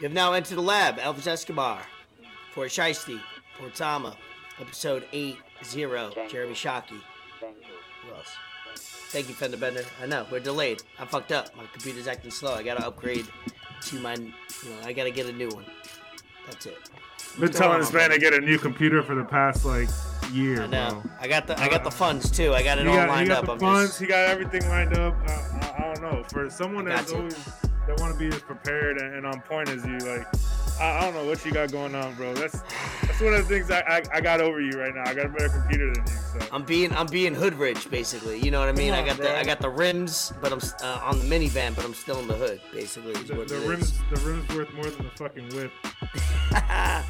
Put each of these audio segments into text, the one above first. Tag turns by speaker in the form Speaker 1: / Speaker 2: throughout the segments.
Speaker 1: You have now entered the lab. Elvis Escobar, Fort Shiesty, Fort Sama, episode 8 0. Jeremy Shockey. Who else? Thank you, Fender Bender. I know, we're delayed. I fucked up. My computer's acting slow. I gotta upgrade to my, you know, I gotta get a new one. That's it.
Speaker 2: Been telling
Speaker 1: going
Speaker 2: this man to get a new computer for the past like year,
Speaker 1: I know.
Speaker 2: bro.
Speaker 1: I got the I got the funds too. I got it
Speaker 2: He
Speaker 1: all
Speaker 2: got, he
Speaker 1: lined
Speaker 2: got
Speaker 1: up.
Speaker 2: the
Speaker 1: I'm
Speaker 2: funds.
Speaker 1: just
Speaker 2: He got everything lined up. I, I, I don't know. For someone
Speaker 1: that's
Speaker 2: that's
Speaker 1: got you.
Speaker 2: always that want to be as prepared and, and on point as you, like I, I don't know what you got going on, bro. That's that's one of the things I, I, I got over you right now. I got a better computer than you. So
Speaker 1: I'm being I'm being hood rich basically. You know what I mean?
Speaker 2: Come
Speaker 1: I got
Speaker 2: bro.
Speaker 1: the I got the rims, but I'm uh, on the minivan, but I'm still in the hood basically.
Speaker 2: The, the
Speaker 1: it is.
Speaker 2: rims the rims worth more than the fucking whip.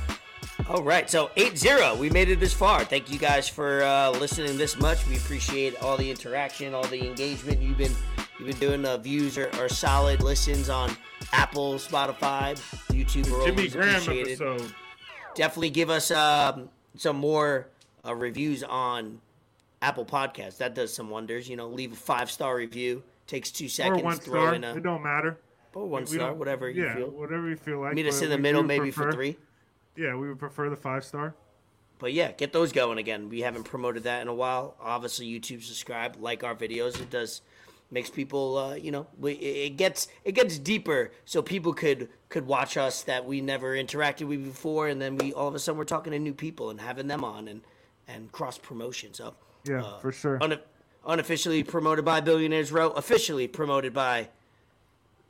Speaker 1: All right, so 8-0. We made it this far. Thank you guys for uh, listening this much. We appreciate all the interaction, all the engagement you've been you've been doing. The views are, are solid. Listens on Apple, Spotify, YouTube
Speaker 2: Jimmy Graham
Speaker 1: appreciated.
Speaker 2: episode.
Speaker 1: Definitely give us um, some more uh, reviews on Apple Podcasts. That does some wonders. You know, leave a five star review. Takes two
Speaker 2: Or
Speaker 1: seconds.
Speaker 2: one
Speaker 1: throw
Speaker 2: star.
Speaker 1: in a
Speaker 2: It don't matter.
Speaker 1: or one
Speaker 2: We
Speaker 1: star, whatever you
Speaker 2: yeah,
Speaker 1: feel.
Speaker 2: whatever you feel like.
Speaker 1: Meet us in the middle, maybe
Speaker 2: prefer-
Speaker 1: for three.
Speaker 2: Yeah, we would prefer the five star.
Speaker 1: But yeah, get those going again. We haven't promoted that in a while. Obviously, YouTube subscribe, like our videos. It does makes people, uh, you know, we, it gets it gets deeper, so people could could watch us that we never interacted with before, and then we all of a sudden we're talking to new people and having them on and and cross promotion. So
Speaker 2: Yeah,
Speaker 1: uh,
Speaker 2: for sure.
Speaker 1: Une- unofficially promoted by Billionaires Row, officially promoted by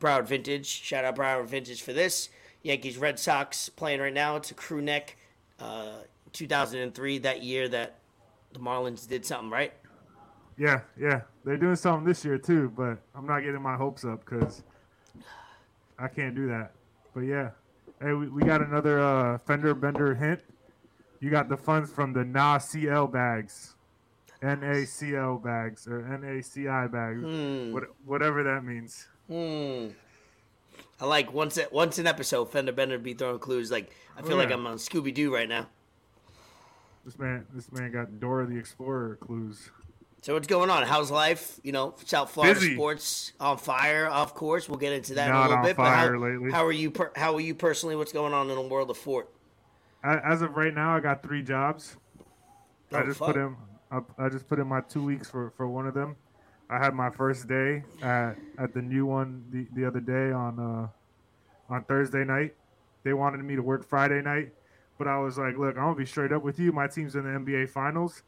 Speaker 1: Broward Vintage. Shout out Broward Vintage for this. Yankees Red Sox playing right now. It's a crew neck. Uh, 2003, that year that the Marlins did something right.
Speaker 2: Yeah, yeah, they're doing something this year too, but I'm not getting my hopes up because I can't do that. But yeah, hey, we, we got another uh, fender bender hint. You got the funds from the NaCl bags, NaCl bags or NaCi bags,
Speaker 1: Hmm.
Speaker 2: what, whatever that means.
Speaker 1: Hmm. I like once a, once an episode, Fender Bender be throwing clues. Like I feel
Speaker 2: Oh,
Speaker 1: like. I'm on Scooby Doo right now.
Speaker 2: This man, this man got Dora the Explorer clues.
Speaker 1: So what's going on? How's life? You know, South Florida
Speaker 2: Busy.
Speaker 1: sports on fire. Of course, we'll get into that in a little
Speaker 2: on
Speaker 1: bit.
Speaker 2: fire
Speaker 1: but how,
Speaker 2: lately.
Speaker 1: how are you? Per, how are you personally? What's going on in the world of Fort?
Speaker 2: As of right now, I got three jobs. I
Speaker 1: Oh,
Speaker 2: just
Speaker 1: fuck.
Speaker 2: put in I, I just put in my two weeks for, for one of them. I had my first day at, at the new one the, the other day on uh, on Thursday night. They wanted me to work Friday night, but I was like, "Look, I'm gonna be straight up with you. My team's in the NBA Finals.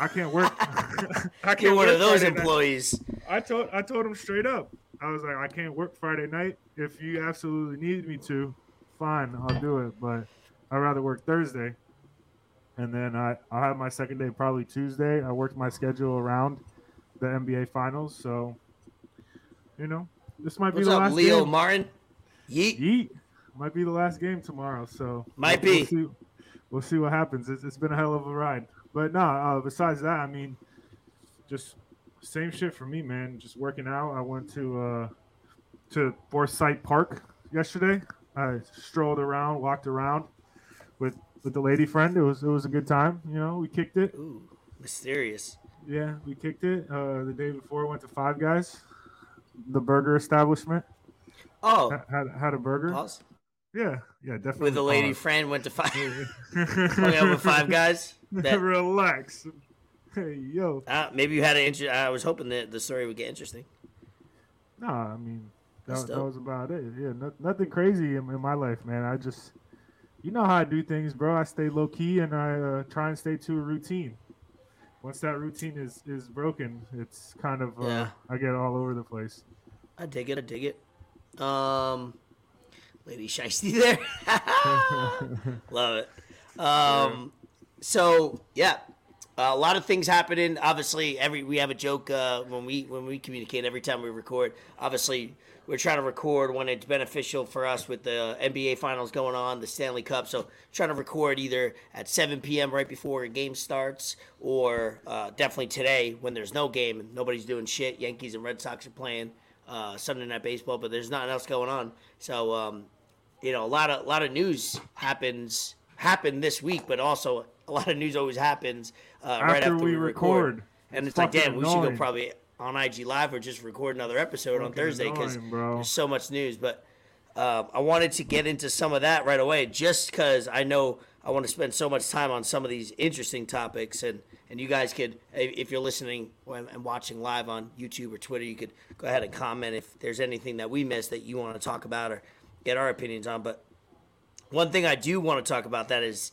Speaker 2: I can't work. I can't
Speaker 1: You're one of those
Speaker 2: Friday night."
Speaker 1: employees.
Speaker 2: I told I told him straight up. I was like, I can't work Friday night. If you absolutely need me to, fine, I'll do it. But I'd rather work Thursday. And then I I'll have my second day probably Tuesday. I worked my schedule around the NBA finals, so you know this might be
Speaker 1: What's
Speaker 2: the
Speaker 1: up,
Speaker 2: last
Speaker 1: Leo
Speaker 2: game.
Speaker 1: Martin? Yeet.
Speaker 2: Yeet might be the last game tomorrow. So
Speaker 1: Might
Speaker 2: we'll,
Speaker 1: be.
Speaker 2: We'll see, we'll see what happens. It's, it's been a hell of a ride. But no, uh, besides that, I mean, just same shit for me, man. Just working out. I went to uh, to Forsyth Park yesterday. I strolled around, walked around with with the lady friend. It was it was a good time. You know, we kicked it.
Speaker 1: Ooh, mysterious.
Speaker 2: Yeah, we kicked it. Uh, the day before, went to Five Guys, the burger establishment.
Speaker 1: Oh,
Speaker 2: Ha- Had had a burger.
Speaker 1: pause.
Speaker 2: Yeah, yeah, definitely.
Speaker 1: With a lady
Speaker 2: pause.
Speaker 1: friend went to five. hung out with five guys. That,
Speaker 2: Relax. Hey, yo.
Speaker 1: uh, maybe you had an interest. I was hoping that the story would get interesting.
Speaker 2: Nah, I mean, that, that was about it. Yeah, no, nothing crazy in, in my life, man. I just, you know how I do things, bro. I stay low key and I uh, try and stay to a routine. Once that routine is is broken, it's kind of uh,
Speaker 1: Yeah.
Speaker 2: I get all over the place.
Speaker 1: I dig it. I dig it. Um, Lady Shiesty there. Love it. Um, so yeah, a lot of things happening. Obviously, every we have a joke uh, when we when we communicate every time we record. Obviously, we're trying to record when it's beneficial for us with the NBA Finals going on, the Stanley Cup. So trying to record either at 7 p.m. right before a game starts, or uh, definitely today when there's no game and nobody's doing shit. Yankees and Red Sox are playing uh, Sunday Night Baseball, but there's nothing else going on. So um, you know, a lot of a lot of news happens happened this week, but also a lot of news always happens uh, right
Speaker 2: After
Speaker 1: after
Speaker 2: we
Speaker 1: we record.
Speaker 2: record.
Speaker 1: And
Speaker 2: It's
Speaker 1: it's like, damn, we should go probably on IG Live or just record another episode on Thursday because there's so much news. But um, I wanted to get into some of that right away, just because I know I want to spend so much time on some of these interesting topics, and and you guys could, if you're listening and watching live on YouTube or Twitter, you could go ahead and comment if there's anything that we missed that you want to talk about or get our opinions on. But one thing I do want to talk about that is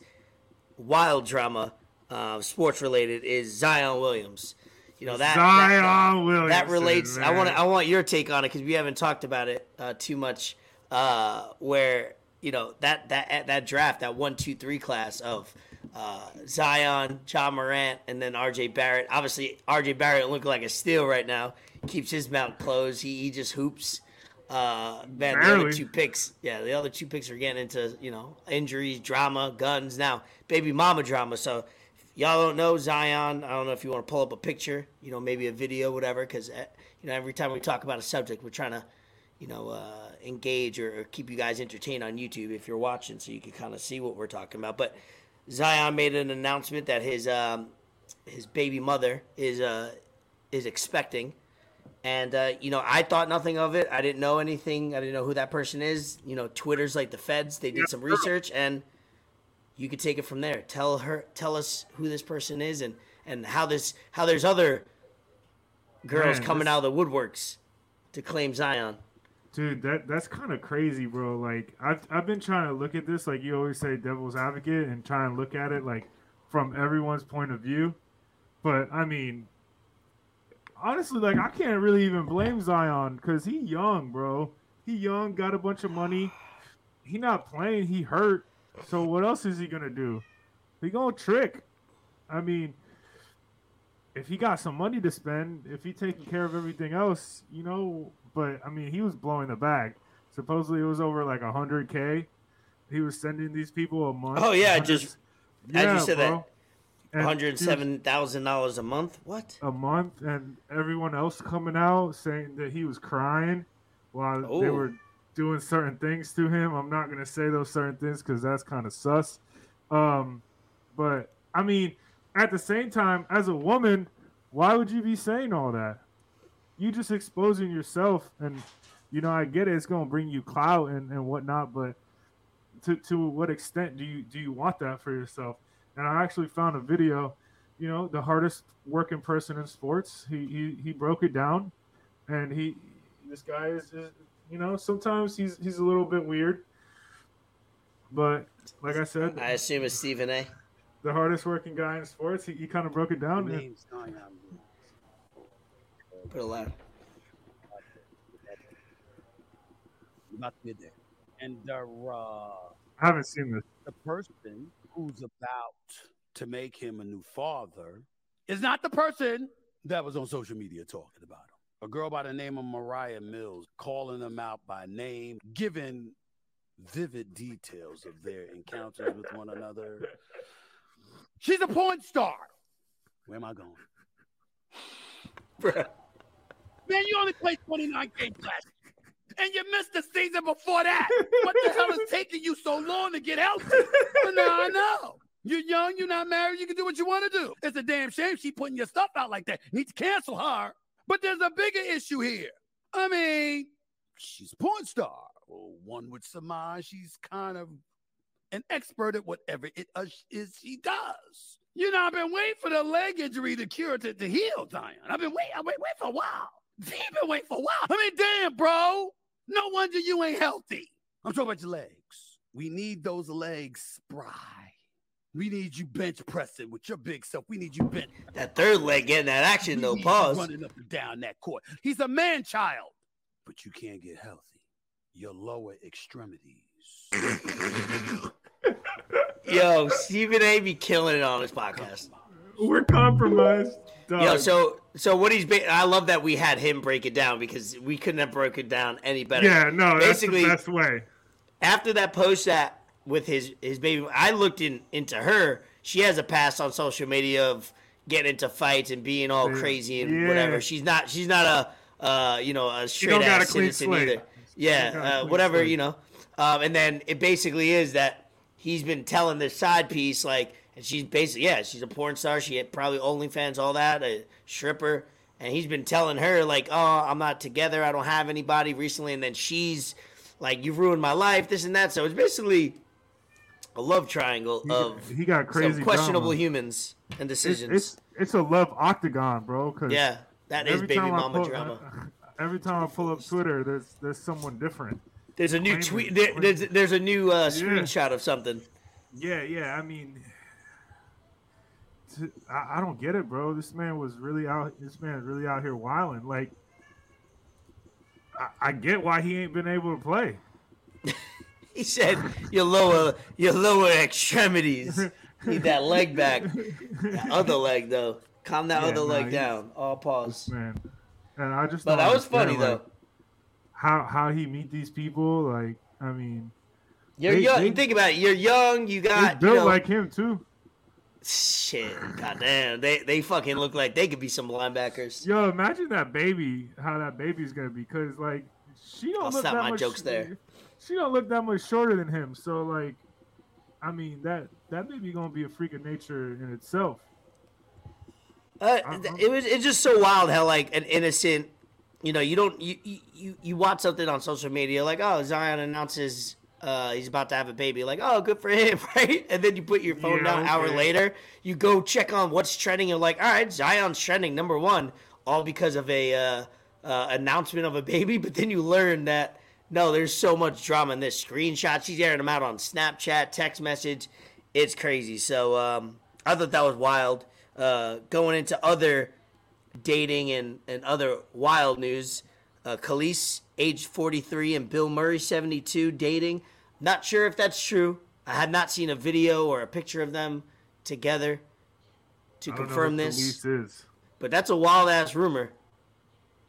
Speaker 1: wild drama, uh, sports related, is Zion Williamson. You know that
Speaker 2: Zion
Speaker 1: that,
Speaker 2: Williamson.
Speaker 1: That relates. Man. I want I want your take on it because we haven't talked about it uh, too much. Uh, where you know that that that draft, that one, two, three class of uh, Zion, Ja Morant, and then R.J. Barrett. Obviously, R.J. Barrett looking like a steal right now. Keeps his mouth closed. He, he just hoops. Uh, man, Barely. the other two picks, yeah, the other two picks are getting into you know injuries, drama, guns. Now, baby mama drama. So, y'all don't know Zion. I don't know if you want to pull up a picture, you know, maybe a video, whatever. Because eh, you know, every time we talk about a subject, we're trying to, you know, uh, engage or, or keep you guys entertained on YouTube if you're watching, so you can kind of see what we're talking about. But Zion made an announcement that his um, his baby mother is uh, is expecting, and uh, you know I thought nothing of it. I didn't know anything. I didn't know who that person is. You know, Twitter's like the feds. They did some research, and you could take it from there. Tell her, tell us who this person is, and and how this how there's other girls Man, coming out of the woodworks to claim Zion.
Speaker 2: Dude, that that's kind of crazy, bro. Like I've I've been trying to look at this, like you always say, devil's advocate, and try and look at it like from everyone's point of view. But I mean, honestly, like I can't really even blame Zion because he young, bro. He young, got a bunch of money. He not playing. He hurt. So what else is he gonna do? He gonna trick. I mean, if he got some money to spend, if he taking care of everything else, you know, but I mean, he was blowing the bag. Supposedly, it was over like hundred k. He was sending these people a month.
Speaker 1: Oh yeah, just yeah, as you said bro. that. One hundred seven thousand dollars a month. What?
Speaker 2: A month, and everyone else coming out saying that he was crying while oh. they were doing certain things to him. I'm not gonna say those certain things because that's kind of sus. Um, but I mean, at the same time, as a woman, why would you be saying all that? you just exposing yourself and you know i get it it's going to bring you clout and, and whatnot but to, to what extent do you do you want that for yourself and i actually found a video you know the hardest working person in sports he he, he broke it down and he this guy is, is you know sometimes he's he's a little bit weird but like i said
Speaker 1: i assume it's stephen a
Speaker 2: the hardest working guy in sports he, he kind of broke it down
Speaker 1: Put it loud.
Speaker 3: About to get there. And uh,
Speaker 2: I haven't seen this.
Speaker 3: The person who's about to make him a new father is not the person that was on social media talking about him. A girl by the name of Mariah Mills calling him out by name, giving vivid details of their encounters with one another. She's a porn star. Where am I going? Man, you only played 29 games last and you missed the season before that. what the hell is taking you so long to get healthy? But now I know. You're young, you're not married, you can do what you want to do. It's a damn shame she putting your stuff out like that. Need to cancel her. But there's a bigger issue here. I mean, she's a porn star. Well, one would surmise she's kind of an expert at whatever it is she does. You know, I've been waiting for the leg injury to cure to, to heal, Zion. I've been waiting, waiting for a while. You've been waiting for a while. I mean, damn, bro. No wonder you ain't healthy. I'm talking about your legs. We need those legs spry. We need you bench pressing with your big self. We need you bench.
Speaker 1: That third leg getting that action, though. Pause.
Speaker 3: Running up and down that court. He's a man child, but you can't get healthy. Your lower extremities.
Speaker 1: Yo, Stephen A. be killing it on his podcast.
Speaker 2: We're compromised.
Speaker 1: Dog. Yo, so so what he's ba- I love that we had him break it down because we couldn't have broken it down any better.
Speaker 2: Yeah, no, basically that's the best way.
Speaker 1: After that post that with his his baby, I looked in into her. She has a past on social media of getting into fights and being all crazy and yeah. whatever. She's not she's not a uh, you know a straight ass citizen either. Yeah, uh, whatever slate. you know. Um, and then it basically is that he's been telling this side piece like and she's basically yeah, she's a porn star. She had probably OnlyFans, all that, a stripper, and he's been telling her like, oh, I'm not together, I don't have anybody recently, and then she's like you've ruined my life, this and that. So it's basically a love triangle
Speaker 2: He,
Speaker 1: of
Speaker 2: he got crazy
Speaker 1: questionable
Speaker 2: drama.
Speaker 1: humans and decisions.
Speaker 2: it's it's a love octagon, bro. 'cause
Speaker 1: yeah, that is baby mama
Speaker 2: pull-
Speaker 1: drama.
Speaker 2: Every time I pull up Twitter, there's there's someone different.
Speaker 1: There's a new tweet. There, there's there's a new uh,
Speaker 2: Yeah.
Speaker 1: screenshot of something.
Speaker 2: Yeah, yeah. I mean, I, I don't get it, bro. This man was really out. This man is really out here wilding. Like, I, I get why he ain't been able to play.
Speaker 1: He said your lower your lower extremities. Need that leg back. That other leg though. Calm that
Speaker 2: Yeah,
Speaker 1: other
Speaker 2: nah,
Speaker 1: leg down. All pause.
Speaker 2: man, and I just.
Speaker 1: But that was funny
Speaker 2: understand,
Speaker 1: though.
Speaker 2: How how he meet these people? Like, I mean,
Speaker 1: You're
Speaker 2: they-
Speaker 1: young.
Speaker 2: they-
Speaker 1: think about it. You're young. You got
Speaker 2: built
Speaker 1: you know,
Speaker 2: like him too.
Speaker 1: Shit. Goddamn. They they fucking look like they could be some linebackers.
Speaker 2: Yo, imagine that baby. How that baby's gonna be? Cause like, she don't
Speaker 1: I'll
Speaker 2: look
Speaker 1: stop
Speaker 2: that
Speaker 1: my
Speaker 2: much.
Speaker 1: jokes there.
Speaker 2: She don't look that much shorter than him. So like, I mean that that baby gonna be a freak of nature in itself.
Speaker 1: Uh,
Speaker 2: Uh-huh.
Speaker 1: it was it's just so wild how like an innocent, you know, you don't you you- you you watch something on social media like oh Zion announces uh he's about to have a baby like oh good for him right? And then you put your phone
Speaker 2: Yeah,
Speaker 1: down an hour later you go check on what's trending you're like all right Zion's trending number one all because of a uh, uh, announcement of a baby but then you learn that no there's so much drama in this screenshot. She's airing them out on Snapchat text message. It's crazy. So um, I thought that was wild. Uh, going into other dating and, and other wild news. Uh, Kelis, age 43, and Bill Murray, 72, dating. Not sure if that's true. I have not seen a video or a picture of them together to
Speaker 2: know
Speaker 1: confirm this,
Speaker 2: is.
Speaker 1: but that's a wild ass rumor.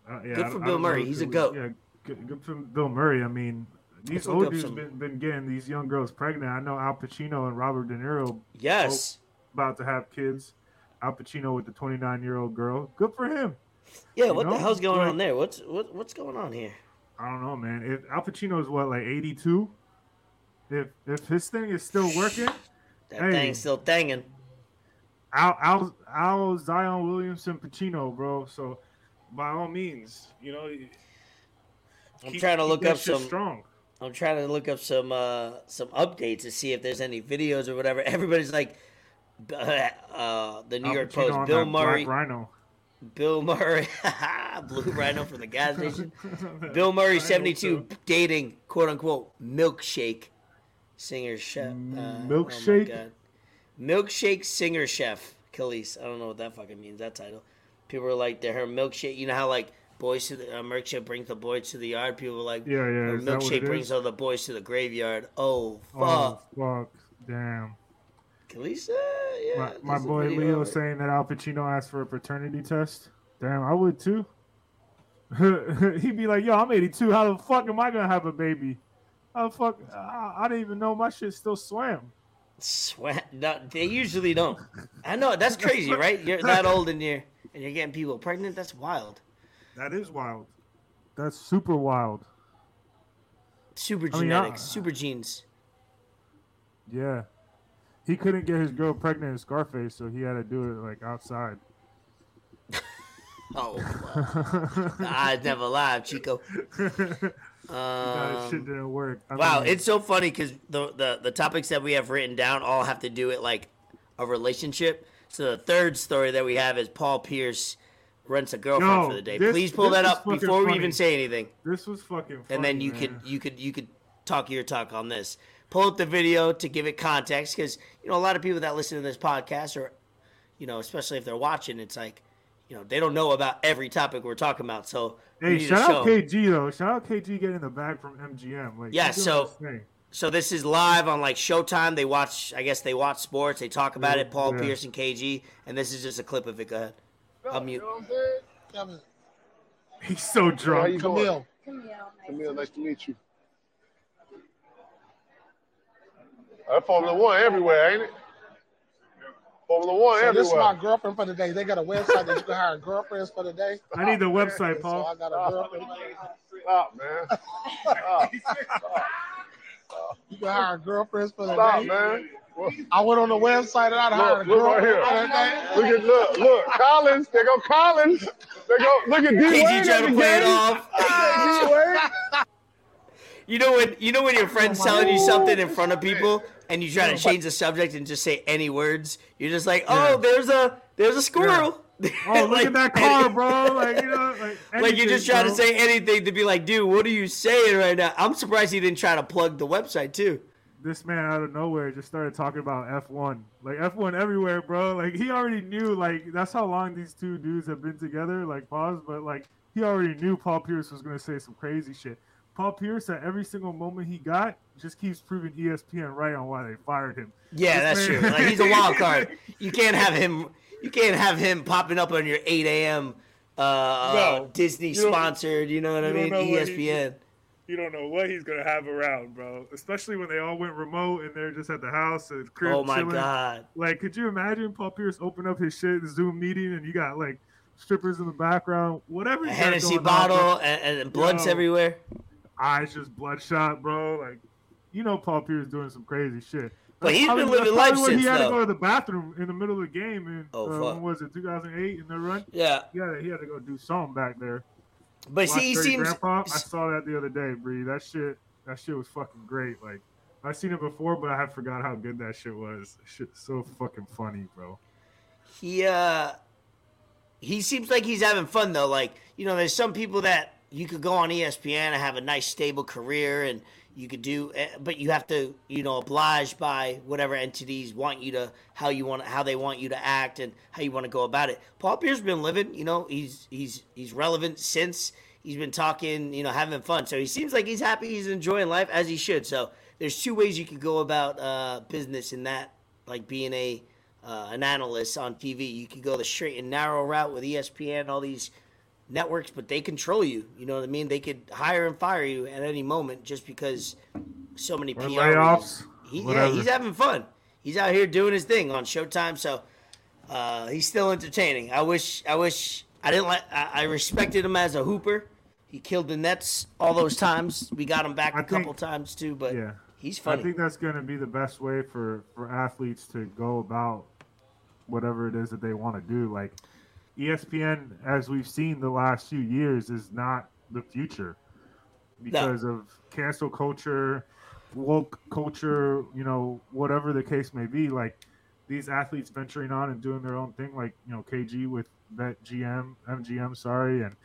Speaker 2: Uh, yeah,
Speaker 1: Good for Bill Murray. He's a goat.
Speaker 2: Yeah, good, good for Bill Murray. I mean, these old dudes
Speaker 1: some-
Speaker 2: been, been getting these young girls pregnant. I know Al Pacino and Robert De Niro
Speaker 1: Yes.
Speaker 2: about to have kids. Al Pacino with the 29 year old girl. Good for him.
Speaker 1: Yeah, what the hell's going
Speaker 2: like-
Speaker 1: on there? What's what, what's going on here?
Speaker 2: I don't know, man. If Al Pacino is what like 82, if if his thing is still working,
Speaker 1: That
Speaker 2: Hey.
Speaker 1: thing's still thanging.
Speaker 2: Al Al Al Zion Williamson Pacino, bro. So by all means, you know.
Speaker 1: I'm
Speaker 2: keep-
Speaker 1: trying to look up some
Speaker 2: strong.
Speaker 1: I'm trying to look up some uh, some updates to see if there's any videos or whatever. Everybody's like, uh, the New
Speaker 2: Al
Speaker 1: York
Speaker 2: Pacino
Speaker 1: Post, Bill Murray,
Speaker 2: Rhino.
Speaker 1: Bill Murray, Blue Rhino from the gas station. Bill Murray, 72, dating quote unquote milkshake singer chef. Uh,
Speaker 2: Milkshake?
Speaker 1: Oh milkshake singer chef. Kelis. I don't know what that fucking means. That title. People were like, they're her milkshake. You know how like boys to the uh, milkshake brings the boys to the yard. People were like,
Speaker 2: Yeah, yeah.
Speaker 1: her
Speaker 2: Is that what
Speaker 1: milkshake brings all the boys to the graveyard. Oh fuck.
Speaker 2: Oh, fuck. Damn.
Speaker 1: Kelis, uh, yeah.
Speaker 2: my my boy Leo saying that Al Pacino asked for a paternity test. Damn, I would too. He'd be like, "Yo, I'm 82. How the fuck am I gonna have a baby? The fuck? I, I didn't even know my shit still swam."
Speaker 1: Sweat. No, they usually don't. I know that's crazy, right? You're that old and you're and you're getting people pregnant. That's wild.
Speaker 2: That is wild. That's super wild.
Speaker 1: Super
Speaker 2: I mean, I-
Speaker 1: genetics, super genes.
Speaker 2: Yeah. He couldn't get his girl pregnant in Scarface, so he had to do it like outside.
Speaker 1: Oh, well, I never lied, Chico. Um,
Speaker 2: shit didn't work. I
Speaker 1: wow,
Speaker 2: mean,
Speaker 1: it's so funny because the, the the topics that we have written down all have to do with like a relationship. So the third story that we have is Paul Pierce rents a girlfriend
Speaker 2: Yo,
Speaker 1: for the day.
Speaker 2: this-
Speaker 1: Please pull that up before we even say anything.
Speaker 2: this was fucking. Funny,
Speaker 1: and then you
Speaker 2: man.
Speaker 1: could you could you could talk your talk on this. Pull up the video to give it context because you know a lot of people that listen to this podcast or you know especially if they're watching, it's like you know they don't know about every topic we're talking about. So we
Speaker 2: Hey,
Speaker 1: need to
Speaker 2: shout out
Speaker 1: show 'em.
Speaker 2: KG though. Shout out KG getting the bag from MGM. Like,
Speaker 1: Yeah, so- So this is live on like Showtime. They watch, I guess they watch sports. They talk about
Speaker 2: Yeah,
Speaker 1: it. Paul
Speaker 2: yeah.
Speaker 1: Pierce and KG, and this is just a clip of it. Go ahead. I'll mute.
Speaker 3: You know what I'm saying?
Speaker 2: He's so
Speaker 4: How
Speaker 2: drunk.
Speaker 4: you doing?
Speaker 3: Camille.
Speaker 4: Camille, nice to meet you. That Formula One everywhere, ain't it? Formula One
Speaker 3: So this is my girlfriend for the day. They got a website that you can hire girlfriends for the day.
Speaker 2: I need the website, Paul.
Speaker 3: So I got a girlfriend.
Speaker 4: Stop, man. Stop,
Speaker 3: You can hire girlfriends for the
Speaker 4: Stop,
Speaker 3: day.
Speaker 4: man.
Speaker 3: I went on the website and I hired a
Speaker 4: look right
Speaker 3: girlfriend
Speaker 4: here.
Speaker 3: for the day.
Speaker 4: Look at look, look. Collins. They go Collins. They go look at D Wade
Speaker 1: trying
Speaker 4: at
Speaker 1: to play it off.
Speaker 4: D Wade.
Speaker 1: You know when you know when your friend's oh telling you something in front of
Speaker 4: Ooh,
Speaker 1: people and you try to change the subject and just say any words. You're just like, oh, there's a there's a squirrel.
Speaker 2: Oh, look
Speaker 1: Like,
Speaker 2: at that car, bro! Like you know, like,
Speaker 1: Like
Speaker 2: anything,
Speaker 1: you're just trying
Speaker 2: bro.
Speaker 1: to say anything to be like, dude, what are you saying right now? I'm surprised he didn't try to plug the website too.
Speaker 2: this man out of nowhere just started talking about F1. Like F1 everywhere, bro. Like he already knew like that's how long these two dudes have been together, like pause, but like he already knew Paul Pierce was gonna say some crazy shit. Paul Pierce at every single moment he got just keeps proving ESPN right on why they fired him.
Speaker 1: Yeah, that's
Speaker 2: This
Speaker 1: true. Like he's a wild card. You can't have him. You can't have him popping up on your 8 a.m. Uh, uh,
Speaker 2: No,
Speaker 1: Disney
Speaker 2: you
Speaker 1: sponsored. You know what I
Speaker 2: you
Speaker 1: mean?
Speaker 2: know what he-
Speaker 1: ESPN.
Speaker 2: You don't know what he's gonna have around, bro. Especially when they all went remote and they're just at the house and crib
Speaker 1: Oh my
Speaker 2: chilling.
Speaker 1: god.
Speaker 2: Like, could you imagine Paul Pierce open up his shit Zoom meeting and you got like strippers in the background, whatever.
Speaker 1: A Hennessy
Speaker 2: going on,
Speaker 1: bottle and, and bloods
Speaker 2: Yo.
Speaker 1: everywhere.
Speaker 2: Eyes just bloodshot, bro. Like, you know, Paul Pierce doing some crazy shit.
Speaker 1: But he's been living
Speaker 2: probably
Speaker 1: life
Speaker 2: when he had
Speaker 1: though.
Speaker 2: to go to the bathroom in the middle of the game. In,
Speaker 1: Oh,
Speaker 2: uh,
Speaker 1: fuck.
Speaker 2: when was it 2008 in the run?
Speaker 1: Yeah.
Speaker 2: Yeah, he had to go do something back there.
Speaker 1: But see, he seems.
Speaker 2: Grandpa. I saw that the other day, Bree. That shit, that shit was fucking great. Like, I've seen it before, but I had forgot how good that shit was. Shit's so fucking funny, bro.
Speaker 1: he uh he seems like he's having fun though like you know there's some people that you could go on espn and have a nice stable career and you could do eh, but you have to you know oblige by whatever entities want you to how you want how they want you to act and how you want to go about it. Paul pierce has been living you know he's he's he's relevant since he's been talking you know having fun. So he seems like he's happy he's enjoying life as he should. So there's two ways you could go about uh business in that like being a uh, an analyst on TV. You could go the straight and narrow route with ESPN, all these networks, but they control you. You know what I mean? They could hire and fire you at any moment just because so many
Speaker 2: Or
Speaker 1: PR
Speaker 2: layoffs.
Speaker 1: He, yeah, he's having fun. He's out here doing his thing on Showtime, so uh, he's still entertaining. I wish, I wish, I didn't like. I, I respected him as a hooper. He killed the Nets all those times. We got him back
Speaker 2: I
Speaker 1: a couple times too, but
Speaker 2: Yeah.
Speaker 1: he's funny.
Speaker 2: I think that's going to be the best way for for athletes to go about whatever it is that they want to do. Like ESPN, as we've seen the last few years, is not the future because of cancel culture, woke culture. You know, whatever the case may be. Like these athletes venturing on and doing their own thing, like you know KG with that GM, MGM, sorry, and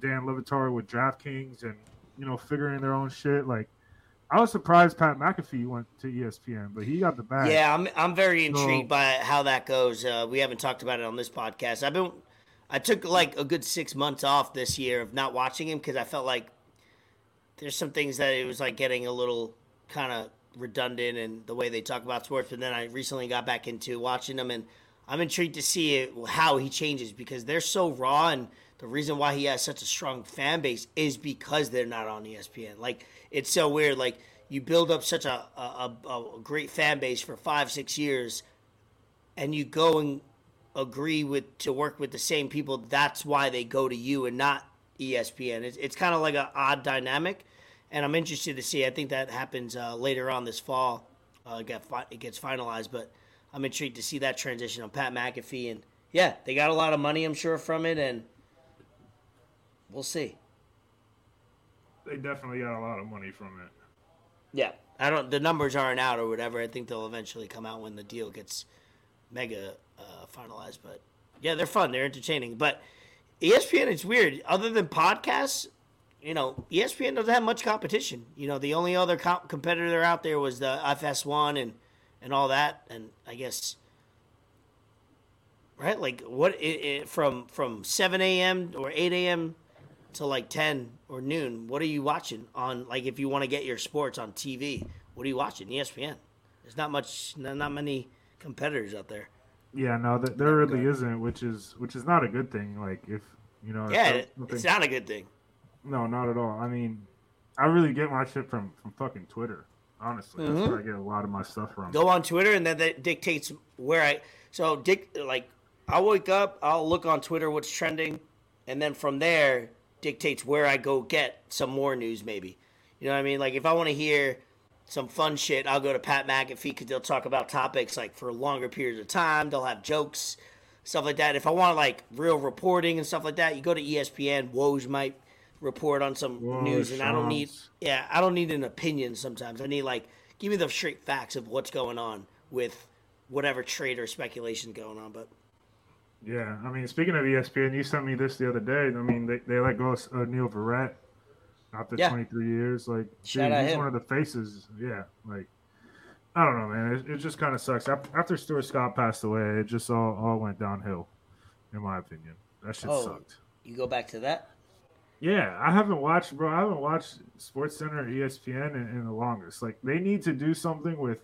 Speaker 2: Dan Le Batard with DraftKings, and you know figuring their own shit. Like I was surprised Pat McAfee went to ESPN, but he got the bag.
Speaker 1: Yeah, I'm I'm very intrigued
Speaker 2: So-
Speaker 1: by how that goes. Uh, we haven't talked about it on this podcast. I've been I took like a good six months off this year of not watching him because I felt like there's some things that it was like getting a little kind of redundant and the way they talk about sports. But then I recently got back into watching them, and I'm intrigued to see it, how he changes because they're so raw and. The reason why he has such a strong fan base is because they're not on ESPN. Like it's so weird. Like you build up such a, a, a great fan base for five six years, and you go and agree with to work with the same people. That's why they go to you and not ESPN. It's it's kind of like an odd dynamic, and I'm interested to see. I think that happens uh, later on this fall. Uh, it, get fi- it gets finalized, but I'm intrigued to see that transition on Pat McAfee. And yeah, they got a lot of money, I'm sure, from it, and we'll see.
Speaker 2: they definitely got a lot of money from it.
Speaker 1: Yeah, I don't. The numbers aren't out or whatever. I think they'll eventually come out when the deal gets mega uh, finalized. But yeah, they're fun. They're entertaining. But ESPN, it's weird. Other than podcasts, you know, ESPN doesn't have much competition. You know, the only other comp- competitor out there was the FS1 and and all that. And I guess. Right, like what? It, it, from from seven a.m. or eight a.m. to like 10 or noon, what are you watching on, like, if you want to get your sports on TV? What are you watching? ESPN. There's not much, not not many competitors out there.
Speaker 2: Yeah, no, th- there really isn't, which is which is not a good thing. Like if you know,
Speaker 1: Yeah,
Speaker 2: something-
Speaker 1: it's not a good thing.
Speaker 2: no, not at all. I mean, I really get my shit from from fucking Twitter. Honestly, that's mm-hmm. where I get a lot of my stuff from.
Speaker 1: Go on Twitter, and then that dictates where I. So, dick, like, I'll wake up, I'll look on Twitter what's trending, and then from there dictates where I go get some more news, maybe. You know what I mean? Like, if I want to hear some fun shit, I'll go to Pat McAfee because they'll talk about topics like for longer periods of time. They'll have jokes, stuff like that. If I want like real reporting and stuff like that, you go to ESPN. Woj might report on some
Speaker 2: Whoa,
Speaker 1: news, and I don't need yeah, I don't need an opinion. Sometimes I need like give me the straight facts of what's going on with whatever trade or speculation going on. But
Speaker 2: Yeah, I mean, speaking of ESPN, you sent me this the other day. I mean, they, they let go of Neil Everett after
Speaker 1: Yeah.
Speaker 2: 23 years. Like,
Speaker 1: Shout
Speaker 2: dude, he's
Speaker 1: him.
Speaker 2: one of the faces. Yeah, like, I don't know, man. It, it just kind of sucks. After Stuart Scott passed away, it just all, all went downhill, in my opinion. That shit
Speaker 1: Oh.
Speaker 2: sucked.
Speaker 1: you go back to that.
Speaker 2: Yeah, I haven't watched, bro. I haven't watched Sports Center or ESPN in, in the longest. Like, they need to do something with,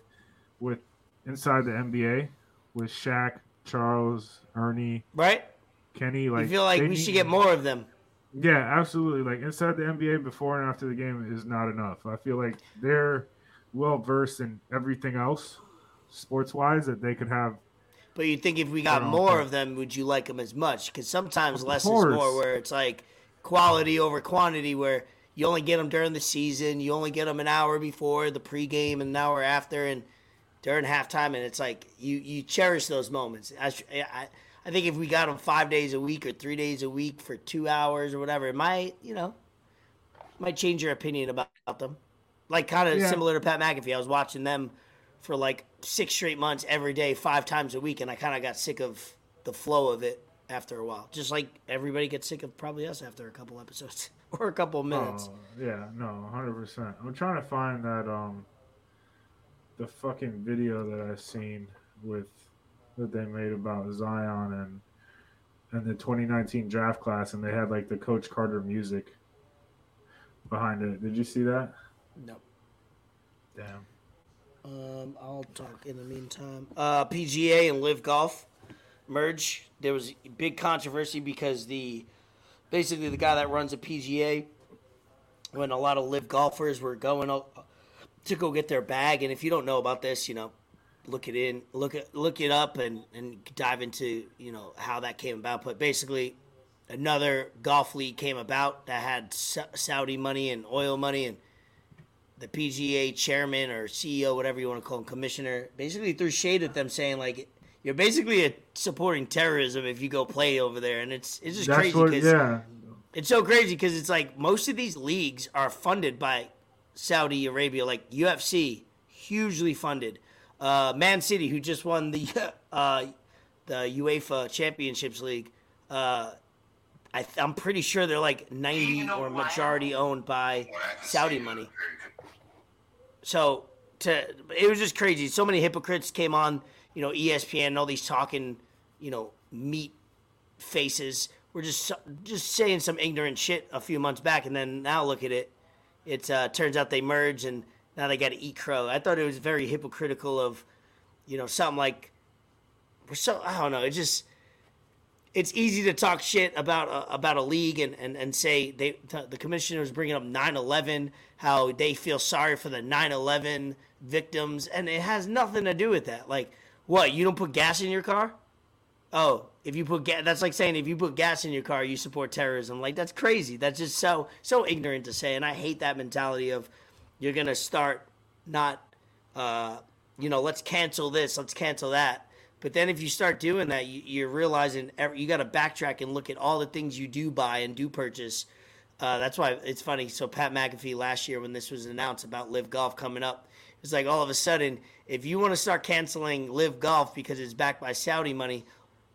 Speaker 2: with inside the NBA, with Shaq, Charles, Ernie,
Speaker 1: Right?
Speaker 2: Kenny. Like,
Speaker 1: you feel like we
Speaker 2: need-
Speaker 1: should get more of them.
Speaker 2: Yeah, absolutely. Like inside the NBA before and after the game is not enough. I feel like they're well versed in everything else, sports wise, that they could have.
Speaker 1: But you think if we got more of them, would you like them as much? Because sometimes
Speaker 2: Of
Speaker 1: less
Speaker 2: course.
Speaker 1: is more, where it's like quality over quantity, where you only get them during the season, you only get them an hour before the pregame and an hour after, and during halftime, and it's like you you cherish those moments. I, I, I think if we got them five days a week or three days a week for two hours or whatever, it might you know might change your opinion about, them. Like kind of
Speaker 2: Yeah.
Speaker 1: similar to Pat McAfee, I was watching them for like six straight months every day, five times a week, and I kind of got sick of the flow of it after a while. Just like everybody gets sick of probably us after a couple episodes or a couple minutes.
Speaker 2: Oh, yeah, no, hundred percent. I'm trying to find that um, the fucking video that I've seen with that they made about Zion and and the 2019 draft class, and they had like the Coach Carter music behind it. Did you see that?
Speaker 1: no.
Speaker 2: Damn.
Speaker 1: Um, I'll talk in the meantime. Uh, PGA and LIV Golf merge. There was big controversy because the basically the guy that runs the PGA, when a lot of LIV golfers were going to go get their bag, and if you don't know about this, you know, look it in, look it look it up, and and dive into you know how that came about. But basically, another golf league came about that had Saudi money and oil money and the PGA chairman or CEO, whatever you want to call him, commissioner, basically threw shade at them, saying like you're basically a, supporting terrorism if you go play over there, and it's it's just
Speaker 2: That's
Speaker 1: crazy
Speaker 2: what. Yeah.
Speaker 1: it's so crazy because it's like most of these leagues are funded by Saudi Arabia, like UFC, hugely funded. Uh, Man City, who just won the uh, the UEFA Championships League, uh, I th- I'm pretty sure they're like 90 or majority owned by Saudi money. So to it was just crazy. So many hypocrites came on, you know, ESPN and all these talking, you know, meat faces were just just saying some ignorant shit a few months back, and then now look at it. It uh, turns out they merged, and now they got to eat crow. I thought it was very hypocritical of, you know, something like we're so I don't know. It just it's easy to talk shit about a, about a league and, and, and say they the commissioners bringing up 9/11 how they feel sorry for the 9/11 victims and it has nothing to do with that like what you don't put gas in your car oh if you put gas that's like saying if you put gas in your car you support terrorism like that's crazy that's just so so ignorant to say and I hate that mentality of you're gonna start not uh, you know let's cancel this let's cancel that but then if you start doing that, you, you're realizing every, you got to backtrack and look at all the things you do buy and do purchase. Uh, that's why it's funny. So Pat McAfee last year when this was announced about LIV Golf coming up, it's like all of a sudden, if you want to start canceling LIV Golf because it's backed by Saudi money,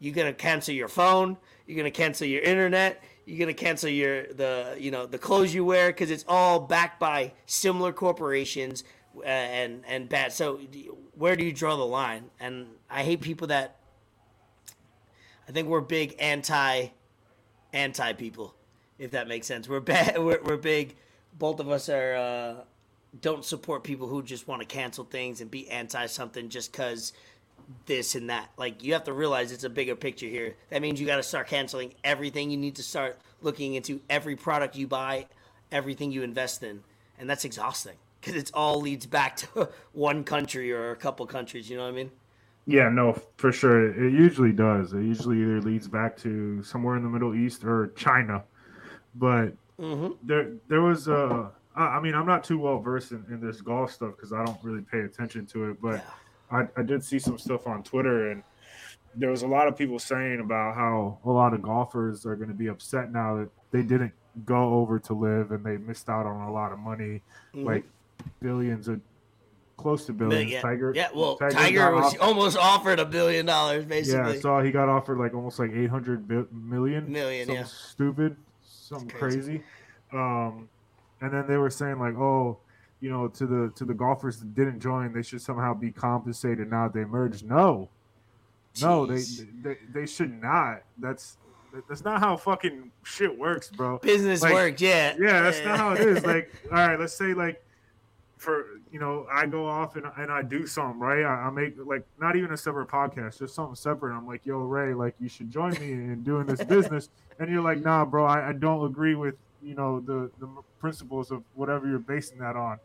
Speaker 1: you're gonna cancel your phone. You're gonna cancel your internet. You're gonna cancel your the you know the clothes you wear because it's all backed by similar corporations uh, and and bad. So where do you draw the line? And I hate people that. I think we're big anti, anti people, if that makes sense. We're bad. We're, we're big. Both of us are uh, don't support people who just want to cancel things and be anti something just because this and that. Like you have to realize it's a bigger picture here. That means you got to start canceling everything. You need to start looking into every product you buy, everything you invest in, and that's exhausting because it all leads back to one country or a couple countries. You know what I mean?
Speaker 2: Yeah, no, for sure. It usually does. It usually either leads back to somewhere in the Middle East or China. But
Speaker 1: Mm-hmm.
Speaker 2: there, there was uh, I mean, I'm not too well versed in, in this golf stuff because I don't really pay attention to it. But I, I did see some stuff on Twitter, and there was a lot of people saying about how a lot of golfers are going to be upset now that they didn't go over to LIV, and they missed out on a lot of money,
Speaker 1: Mhm.
Speaker 2: like billions of, close to billions.
Speaker 1: yeah,
Speaker 2: Tiger,
Speaker 1: yeah. Well,
Speaker 2: Tiger
Speaker 1: Tiger, was almost offered a billion dollars, basically.
Speaker 2: Yeah, saw he got offered like almost like eight hundred million.
Speaker 1: Million, yeah.
Speaker 2: Stupid, something
Speaker 1: crazy.
Speaker 2: crazy. Um, and then they were saying like, oh, you know, to the to the golfers that didn't join, they should somehow be compensated now they merged. No, no, they, they they should not. That's that's not how fucking shit works, bro.
Speaker 1: Business
Speaker 2: Like,
Speaker 1: work, yeah.
Speaker 2: Yeah, that's not how it is. Like, all right, let's say like for you know, I go off and, and I do something, right? I, I make like not even a separate podcast, just something separate. I'm like, yo, Ray, like you should join me in doing this business. And you're like, nah, bro, I, I don't agree with you know the the principles of whatever you're basing that on.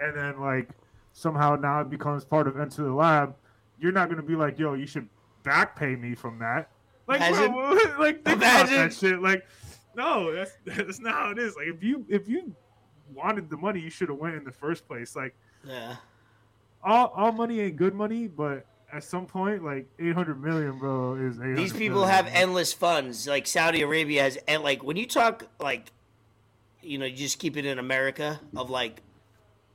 Speaker 2: And then like somehow now it becomes part of Enter the Lab. You're not gonna be like, yo, you should back pay me from that. Like,
Speaker 1: Imagine-
Speaker 2: bro, like think
Speaker 1: Imagine-
Speaker 2: about that shit. Like, no, that's that's not how it is. Like, if you if you wanted the money, you should have went in the first place. Like,
Speaker 1: yeah.
Speaker 2: all all money ain't good money, but at some point, like eight hundred million, bro, is 800
Speaker 1: These people
Speaker 2: million,
Speaker 1: have endless funds. Like Saudi Arabia has, and like when you talk like, you know, you just keep it in America of like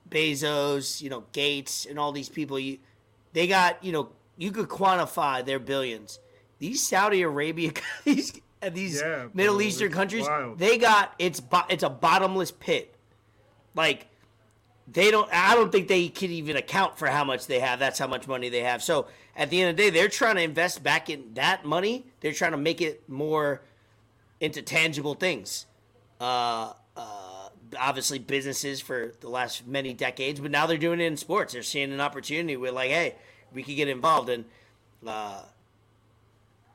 Speaker 1: Bezos, you know, Gates, and all these people. You, they got, you know, you could quantify their billions. These Saudi Arabia, these and these
Speaker 2: Yeah, bro,
Speaker 1: Middle Eastern countries,
Speaker 2: wild.
Speaker 1: they got it's bo- it's a bottomless pit. Like they don't i don't think they can even account for how much they have that's how much money they have. So at the end of the day they're trying to invest back in that money they're trying to make it more into tangible things. Uh, uh, obviously businesses for the last many decades but now they're doing it in sports. They're seeing an opportunity with like hey we could get involved. And uh,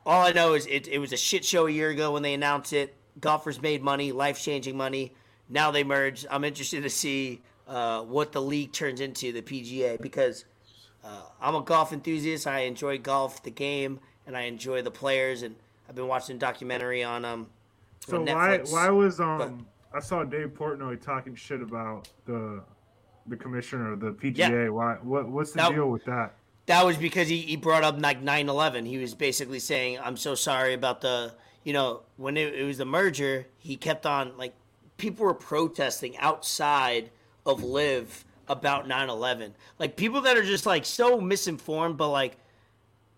Speaker 1: all i know is it, it was a shit show a year ago when they announced it. Golfers made money life-changing money. Now they merged. I'm interested to see uh, what the league turns into the pga because uh, i'm a golf enthusiast i enjoy golf the game and i enjoy the players and i've been watching a documentary on um
Speaker 2: So
Speaker 1: on
Speaker 2: why
Speaker 1: Netflix.
Speaker 2: why was um I saw Dave Portnoy talking shit about the the commissioner of the PGA.
Speaker 1: Yeah.
Speaker 2: Why what what's the
Speaker 1: Now-
Speaker 2: deal with that?
Speaker 1: That was because he, he brought up like 9-11. He was basically saying, I'm so sorry about the, you know, when it, it was the merger, he kept on, like, people were protesting outside of LIV about 9-11. Like, people that are just, like, so misinformed, but, like,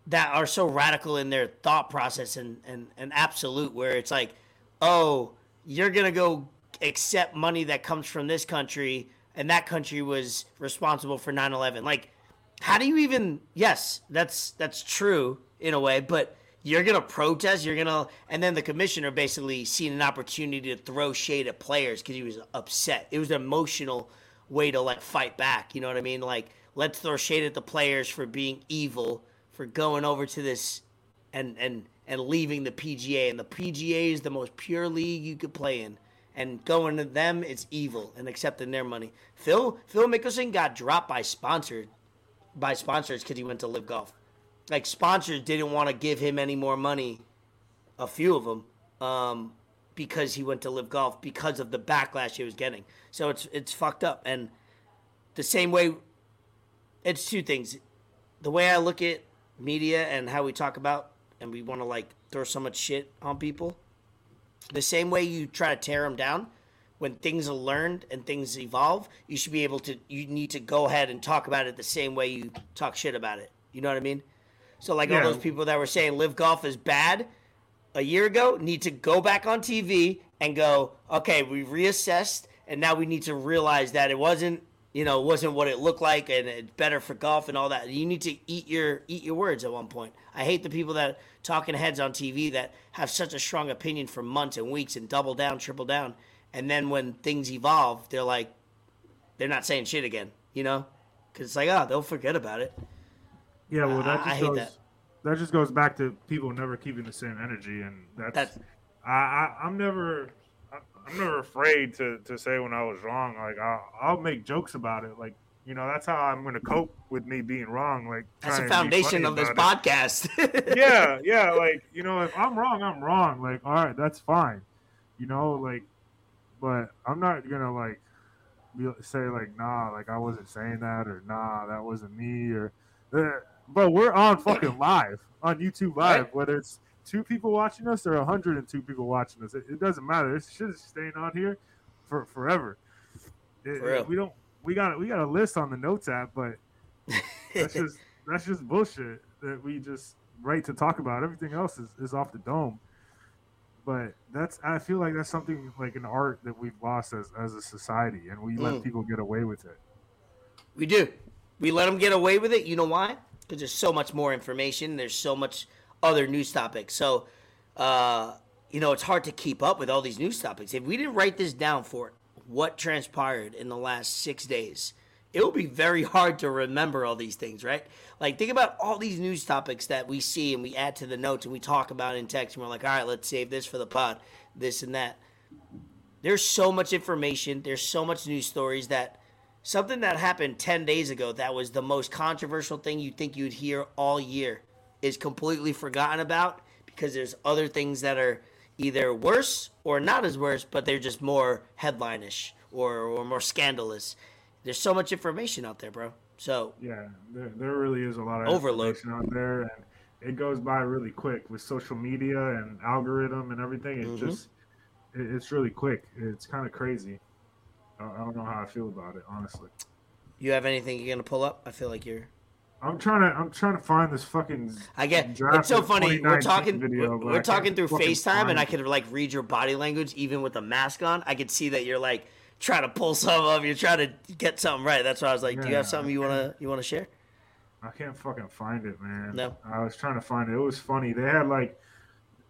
Speaker 1: that are so radical in their thought process and, and, and absolute, where it's like, oh, you're to go accept money that comes from this country, and that country was responsible for 9-11. Like, how do you even yes that's that's true in a way but you're gonna protest you're gonna and then the commissioner basically seen an opportunity to throw shade at players because he was upset. It was an emotional way to like fight back you know what i mean? Like let's throw shade at the players for being evil for going over to this and and and leaving the pga and the pga is the most pure league you could play in. And going to them it's evil and accepting their money. Phil phil mickelson got dropped by sponsored by sponsors because he went to LIV golf. Like sponsors didn't want to give him any more money, a few of them, um, because he went to LIV golf because of the backlash he was getting. So it's it's fucked up. And the same way, it's two things. The way I look at media and how we talk about, and we want to like throw so much shit on people. The same way you try to tear them down, when things are learned and things evolve, you should be able to. You need to go ahead and talk about it the same way you talk shit about it. You know what I mean? So like all those people that were saying LIV golf is bad a year ago need to go back on TV and go, okay, we reassessed, and now we need to realize that it wasn't, you know, wasn't what it looked like, and it's better for golf and all that. You need to eat your eat your words at one point. I hate the people that talking heads on TV that have such a strong opinion for months and weeks and double down, triple down, and then when things evolve, they're like, they're not saying shit again, you know, because it's like, oh, they'll forget about it.
Speaker 2: Yeah, well, that just
Speaker 1: I hate
Speaker 2: goes.
Speaker 1: that.
Speaker 2: That. just goes back to people never keeping the same energy, and that's.
Speaker 1: That's-
Speaker 2: I, I I'm never. I'm never afraid to, to say when I was wrong. Like I'll, I'll make jokes about it. Like you know, that's how I'm going to cope with me being wrong. Like
Speaker 1: That's the
Speaker 2: trying to be
Speaker 1: foundation of this
Speaker 2: it.
Speaker 1: podcast.
Speaker 2: yeah, yeah. Like you know, if I'm wrong, I'm wrong. Like all right, that's fine. You know, like, but I'm not gonna like be, say like nah, like I wasn't saying that or nah, that wasn't me or. Uh, but we're on fucking live on YouTube Live,
Speaker 1: Right.
Speaker 2: whether it's two people watching us or 102 people watching us. It, it doesn't matter. This shit is staying on here for forever. It-
Speaker 1: For real.
Speaker 2: we don't. We got we got a list on the notes app, but that's just that's just bullshit that we just write to talk about. Everything else is, is off the dome. But that's I feel like that's something like an art that we've lost as, as a society, and we let
Speaker 1: Mm.
Speaker 2: people get away with it.
Speaker 1: We do. We let them get away with it. You know why? Because there's so much more information. There's so much other news topics. So, uh, you know, it's hard to keep up with all these news topics. If we didn't write this down for what transpired in the last six days, it would be very hard to remember all these things, right? Like, think about all these news topics that we see and we add to the notes and we talk about in text. And we're like, all right, let's save this for the pod, this and that. There's so much information. There's so much news stories that something that happened 10 days ago that was the most controversial thing you think you'd hear all year is completely forgotten about because there's other things that are either worse or not as worse, but they're just more headline-ish or, or more scandalous. There's so much information out there, bro. So
Speaker 2: Yeah, there, there really is a lot of
Speaker 1: Overload.
Speaker 2: information out there, and it goes by really quick with social media and algorithm and everything. It
Speaker 1: Mhm.
Speaker 2: just it, it's really quick. It's kind of crazy. I, don't know how I feel about it, honestly.
Speaker 1: you have anything you're gonna pull up? I feel like you're.
Speaker 2: I'm trying to I'm trying to find this fucking.
Speaker 1: I get. It's so funny. We're talking.
Speaker 2: video,
Speaker 1: we're we're talking through FaceTime, and I could like read your body language even with a mask on. I could see that you're like trying to pull some of. You're trying to get something right. That's why I was like, "Do you have something you wanna you wanna share?"
Speaker 2: I can't fucking find it, man.
Speaker 1: No.
Speaker 2: I was trying to find it. It was funny. They had like,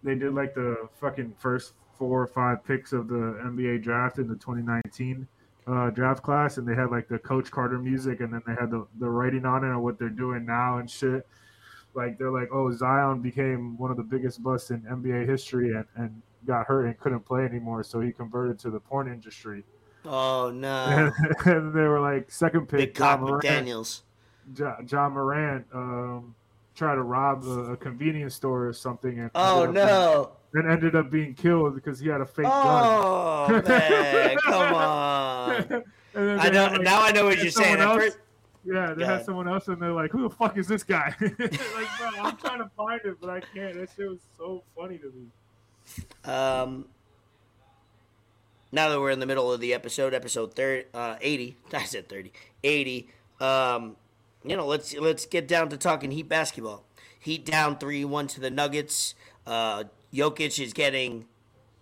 Speaker 2: they did like the fucking first four or five picks of the NBA draft in the 2019 uh, draft class, and they had like the Coach Carter music, and then they had the, the writing on it and what they're doing now and shit. Like they're like, oh, Zion became one of the biggest busts in NBA history and, and got hurt and couldn't play anymore, so he converted to the porn industry.
Speaker 1: Oh no,
Speaker 2: and, and they were like, second pick,
Speaker 1: big
Speaker 2: Ja Morant.
Speaker 1: McDaniel's.
Speaker 2: Jo- Ja Morant um, tried to rob a, a convenience store or something, and
Speaker 1: Oh
Speaker 2: up
Speaker 1: no.
Speaker 2: being, and ended up being killed because he had a fake gun.
Speaker 1: Oh man, come on.
Speaker 2: gun. and then
Speaker 1: I know
Speaker 2: like,
Speaker 1: now. I know what you're saying.
Speaker 2: else- Yeah, they had someone else, and they're like, "Who the fuck is this guy?" like, bro, I'm trying to find it, but I can't. That shit was so funny to me.
Speaker 1: Um, now that we're in the middle of the episode, episode 30, uh, 80, I said 30, 80, um, you know, let's let's get down to talking Heat basketball. Heat down 3-1 to the Nuggets. Uh, Jokic is getting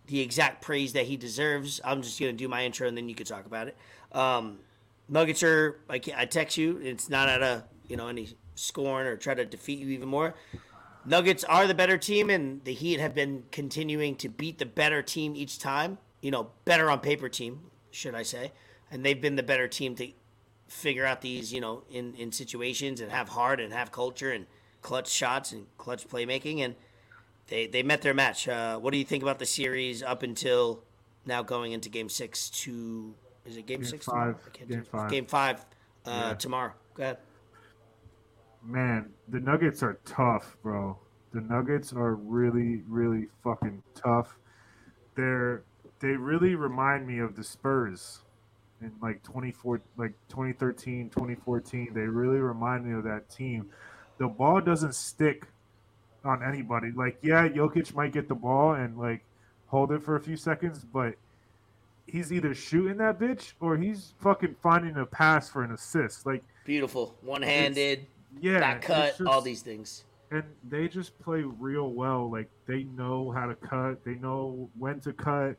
Speaker 1: the exact praise that he deserves. I'm just going to do my intro and then you can talk about it. Um, Nuggets are, I, I text you, it's not out of, you know, any scorn or try to defeat you even more. Nuggets are the better team, and the Heat have been continuing to beat the better team each time. You know, better on paper team, should I say? And they've been the better team to figure out these, you know, in in situations and have heart and have culture and clutch shots and clutch playmaking, and they they met their match. Uh, what do you think about the series up until now, going into Game Six? To is it Game,
Speaker 2: Game
Speaker 1: Six?
Speaker 2: five.
Speaker 1: I can't
Speaker 2: Game five.
Speaker 1: Game Five. Uh,
Speaker 2: Yeah.
Speaker 1: Tomorrow. Go ahead.
Speaker 2: Man, the Nuggets are tough, bro. The Nuggets are really, really fucking tough. They're they really remind me of the Spurs in like 24 like 2013, 2014. They really remind me of that team. The ball doesn't stick on anybody. Like, yeah, Jokic might get the ball and like hold it for a few seconds, but he's either shooting that bitch or he's fucking finding a pass for an assist. Like,
Speaker 1: Beautiful, one-handed,
Speaker 2: yeah,
Speaker 1: back cut,
Speaker 2: just-
Speaker 1: all these things.
Speaker 2: and they just play real well. Like they know how to cut, they know when to cut.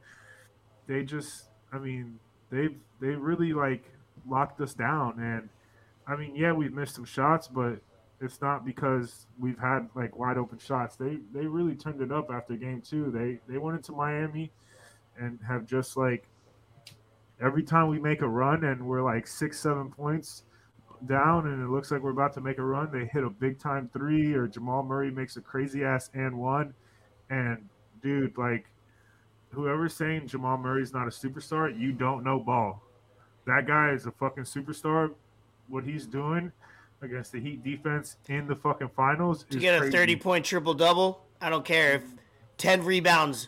Speaker 2: They just, I mean, they've they really like locked us down. And I mean, yeah, we've missed some shots, but it's not because we've had like wide open shots. They they really turned it up after game two. They they went into Miami and have just like every time we make a run and we're like six seven points down and it looks like we're about to make a run, they hit a big time three or Jamal Murray makes a crazy ass and one. And dude, like whoever's saying Jamal Murray's not a superstar, you don't know ball. That guy is a fucking superstar. What he's doing against the Heat defense in the fucking finals
Speaker 1: To
Speaker 2: is
Speaker 1: get a
Speaker 2: crazy.
Speaker 1: 30 point triple double, I don't care if 10 rebounds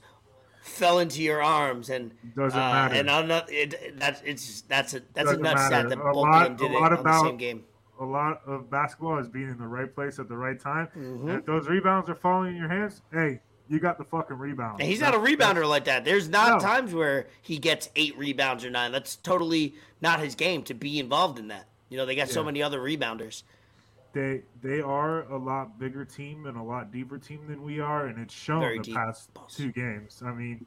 Speaker 1: fell into your arms and
Speaker 2: Doesn't
Speaker 1: uh,
Speaker 2: matter.
Speaker 1: and I'm not it, that's it's that's a that's a
Speaker 2: Doesn't
Speaker 1: nut stat
Speaker 2: matter.
Speaker 1: that
Speaker 2: A
Speaker 1: both
Speaker 2: lot-
Speaker 1: of them did
Speaker 2: a
Speaker 1: it
Speaker 2: about-
Speaker 1: the same game.
Speaker 2: a lot of basketball is being in the right place at the right time.
Speaker 1: Mhm.
Speaker 2: And if those rebounds are falling in your hands, hey, you got the fucking rebound.
Speaker 1: And he's not a rebounder like that. There's not
Speaker 2: No.
Speaker 1: times where he gets eight rebounds or nine. That's totally not his game to be involved in that. You know, they got so many other rebounders.
Speaker 2: They they are a lot bigger team and a lot deeper team than we are, and it's shown
Speaker 1: Very
Speaker 2: the
Speaker 1: deep.
Speaker 2: past two games. I mean,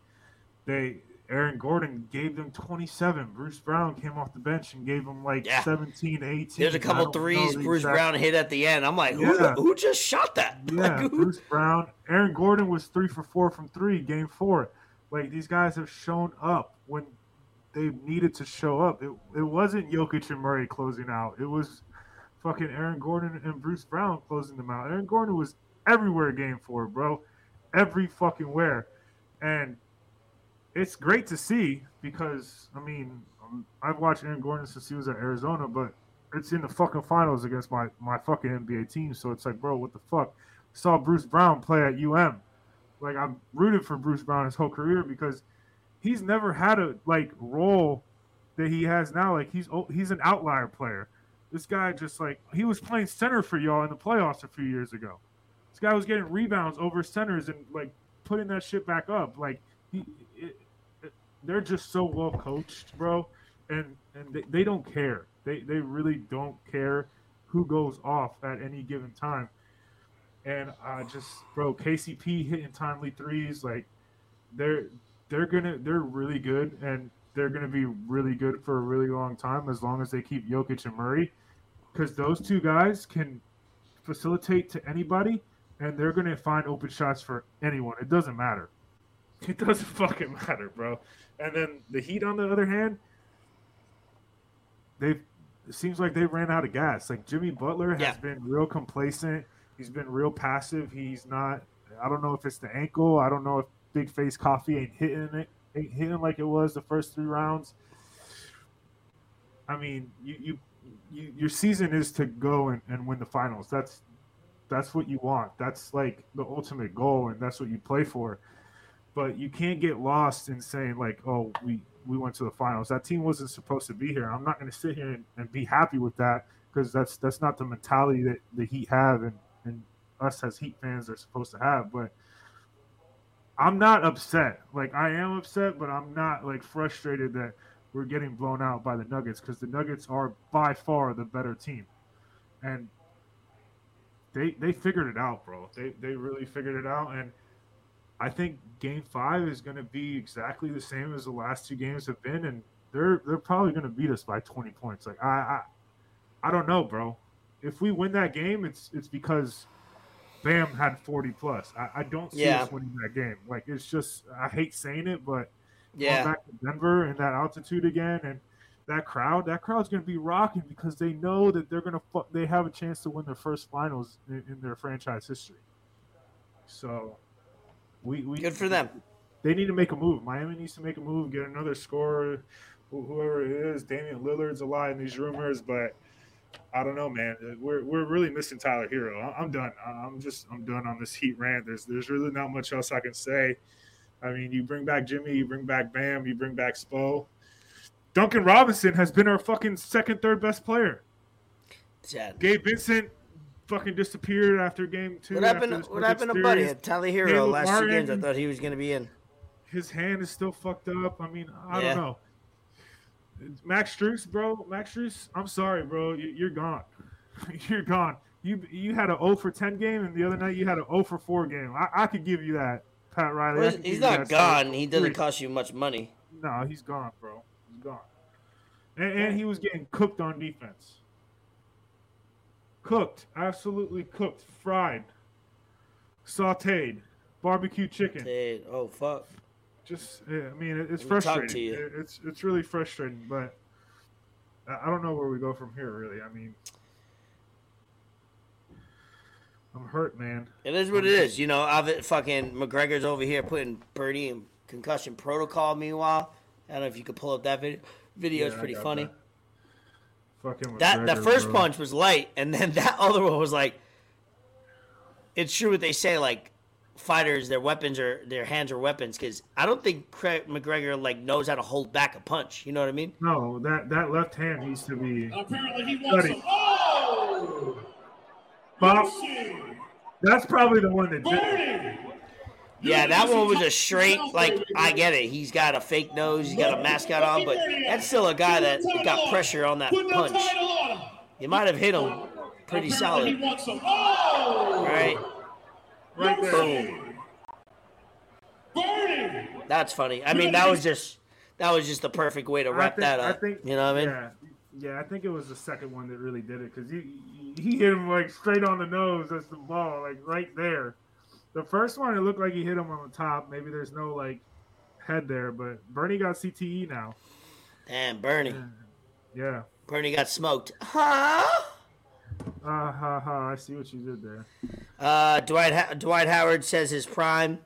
Speaker 2: they Aaron Gordon gave them 27. Bruce Brown came off the bench and gave them like
Speaker 1: Yeah.
Speaker 2: 17, 18.
Speaker 1: There's a couple threes Bruce
Speaker 2: exact-
Speaker 1: Brown hit at the end. I'm like, who,
Speaker 2: Yeah.
Speaker 1: who just shot that?
Speaker 2: Yeah,
Speaker 1: Like,
Speaker 2: Bruce Brown. Aaron Gordon was three for four from three, game four. Like these guys have shown up when they needed to show up. It, it wasn't Jokic and Murray closing out. It was fucking Aaron Gordon and Bruce Brown closing them out. Aaron Gordon was everywhere game four, bro. Every fucking where. And it's great to see because I mean um, I've watched Aaron Gordon since he was at Arizona, but it's in the fucking finals against my my fucking NBA team. So it's like, bro, what the fuck? Saw Bruce Brown play at UM. Like I'm rooted for Bruce Brown his whole career because he's never had a like role that he has now. Like he's oh, he's an outlier player. This guy just like he was playing center for y'all in the playoffs a few years ago. This guy was getting rebounds over centers and like putting that shit back up. Like he, it, it, they're just so well coached, bro, and and they, they don't care. They they really don't care who goes off at any given time. And I just, bro, KCP hitting timely threes, like they're they're gonna they're really good and they're gonna be really good for a really long time as long as they keep Jokic and Murray, because those two guys can facilitate to anybody and they're gonna find open shots for anyone. It doesn't matter. It doesn't fucking matter, bro. And then the Heat, on the other hand, they've it seems like they ran out of gas. Like Jimmy Butler has
Speaker 1: Yeah.
Speaker 2: been real complacent. He's been real passive. He's not. I don't know if it's the ankle. I don't know if Big Face Coffee ain't hitting it, ain't hitting like it was the first three rounds. I mean, you you, you your season is to go and, and win the finals. That's that's what you want. That's like the ultimate goal, and that's what you play for. But you can't get lost in saying like, "Oh, we we went to the finals." That team wasn't supposed to be here. I'm not going to sit here and, and be happy with that because that's that's not the mentality that the Heat have, and and us as Heat fans are supposed to have. But I'm not upset. Like I am upset, but I'm not like frustrated that we're getting blown out by the Nuggets because the Nuggets are by far the better team, and they they figured it out, bro. They they really figured it out, and I think Game Five is going to be exactly the same as the last two games have been, and they're they're probably going to beat us by 20 points. Like I I, I don't know, bro. If we win that game, it's it's because Bam had 40 plus. I, I don't see
Speaker 1: Yeah.
Speaker 2: us winning that game. Like it's just I hate saying it, but
Speaker 1: yeah.
Speaker 2: back to Denver and that altitude again and that crowd, that crowd's going to be rocking because they know that they're going to fu- they have a chance to win their first finals in, in their franchise history. So we, we
Speaker 1: Good for them.
Speaker 2: They need to make a move. Miami needs to make a move, get another scorer, whoever it is. Damian Lillard's a lot in these rumors, but I don't know, man. We're, we're really missing Tyler Herro. I'm done. I'm just I'm done on this Heat rant. There's there's really not much else I can say. I mean, you bring back Jimmy, you bring back Bam, you bring back Spo. Duncan Robinson has been our fucking second, third best player.
Speaker 1: Sad.
Speaker 2: Gabe Vincent fucking disappeared after game two.
Speaker 1: What happened? What happened to Buddy? Tyler Herro
Speaker 2: Caleb
Speaker 1: last two games. I thought he was going to be in.
Speaker 2: His hand is still fucked up. I mean, I
Speaker 1: Yeah.
Speaker 2: don't know. Max Strus, bro. Max Strus, I'm sorry, bro. You, you're gone. you're gone. You you had an 0 for 10 game, and the other night you had an 0 for 4 game. I, I could give you that, Pat Riley.
Speaker 1: Well, he's not gone. He doesn't cost you much money.
Speaker 2: No, he's gone, bro. He's gone. And, and he was getting cooked on defense. Cooked, absolutely cooked, fried, sautéed, barbecue chicken.
Speaker 1: Dude, oh fuck.
Speaker 2: Just, yeah, I mean, it, it's
Speaker 1: Let me talk to
Speaker 2: frustrating. It's it's really frustrating, but I don't know where we go from here. Really, I mean, I'm hurt, man.
Speaker 1: It is what it is. You know, I've fucking McGregor's over here putting Burnie in concussion protocol. Meanwhile, I don't know if you could pull up that video. Video is
Speaker 2: Yeah,
Speaker 1: pretty funny.
Speaker 2: that. Fucking
Speaker 1: That
Speaker 2: McGregor,
Speaker 1: first
Speaker 2: bro.
Speaker 1: punch was light, and then that other one was like. It's true what they say. Like fighters, their weapons are their hands are weapons. Because I don't think Craig McGregor like knows how to hold back a punch. You know what I mean?
Speaker 2: No, that that left hand needs to be.
Speaker 5: Apparently he wants
Speaker 2: Buddy.
Speaker 5: some. Oh!
Speaker 2: Bob, that's probably the one that did.
Speaker 1: Yeah, that one was a straight. Like I get it. He's got a fake nose. He's got a mascot on, but that's still a guy that got pressure on that punch. You might have hit him pretty solid, right?
Speaker 2: Right there.
Speaker 1: Boom. That's funny. I mean, that was just that was just the perfect way to wrap
Speaker 2: think-
Speaker 1: that
Speaker 2: I
Speaker 1: up.
Speaker 2: think-
Speaker 1: you know what I mean?
Speaker 2: Yeah, yeah. I think it was the second one that really did it because he he hit him like straight on the nose. That's the ball, like right there. The first one, it looked like he hit him on the top. Maybe there's no like head there, but Burnie got CTE now.
Speaker 1: Damn, Burnie.
Speaker 2: Yeah.
Speaker 1: Burnie got smoked. Huh?
Speaker 2: Uh, ha ha. I see what you did there.
Speaker 1: Uh, Dwight ha- Dwight Howard says his prime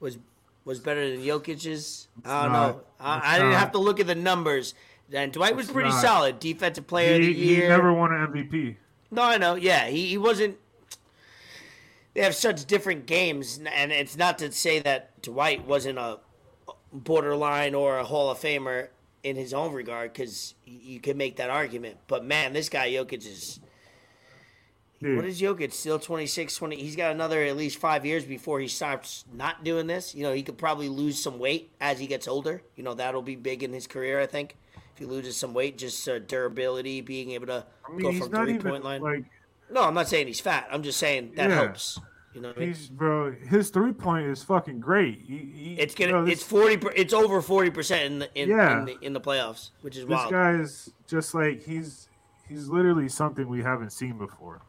Speaker 1: was was better than Jokic's. I don't
Speaker 2: not.
Speaker 1: know. I, I didn't
Speaker 2: not.
Speaker 1: have to look at the numbers. And Dwight was
Speaker 2: It's
Speaker 1: pretty
Speaker 2: not.
Speaker 1: solid. Defensive player of
Speaker 2: He,
Speaker 1: the
Speaker 2: he never won an MVP.
Speaker 1: No, I know. Yeah, he, he wasn't. They have such different games, and it's not to say that Dwight wasn't a borderline or a Hall of Famer in his own regard, because you could make that argument. But man, this guy Jokic is.
Speaker 2: Dude,
Speaker 1: What is Jokic? Still 26, 20. He's got another at least five years before he starts not doing this. You know, he could probably lose some weight as he gets older. You know, that'll be big in his career, I think. If he loses some weight, just uh, durability, being able to
Speaker 2: I mean,
Speaker 1: go from three point line.
Speaker 2: like
Speaker 1: No, I'm not saying he's fat. I'm just saying that
Speaker 2: Yeah.
Speaker 1: helps. You know what I mean?
Speaker 2: bro. His three point is fucking great. He, he,
Speaker 1: It's gonna.
Speaker 2: you know, this-
Speaker 1: it's forty. It's over forty percent in the in,
Speaker 2: Yeah.
Speaker 1: in the in the playoffs, which is
Speaker 2: this
Speaker 1: wild.
Speaker 2: guy is just like he's he's literally something we haven't seen before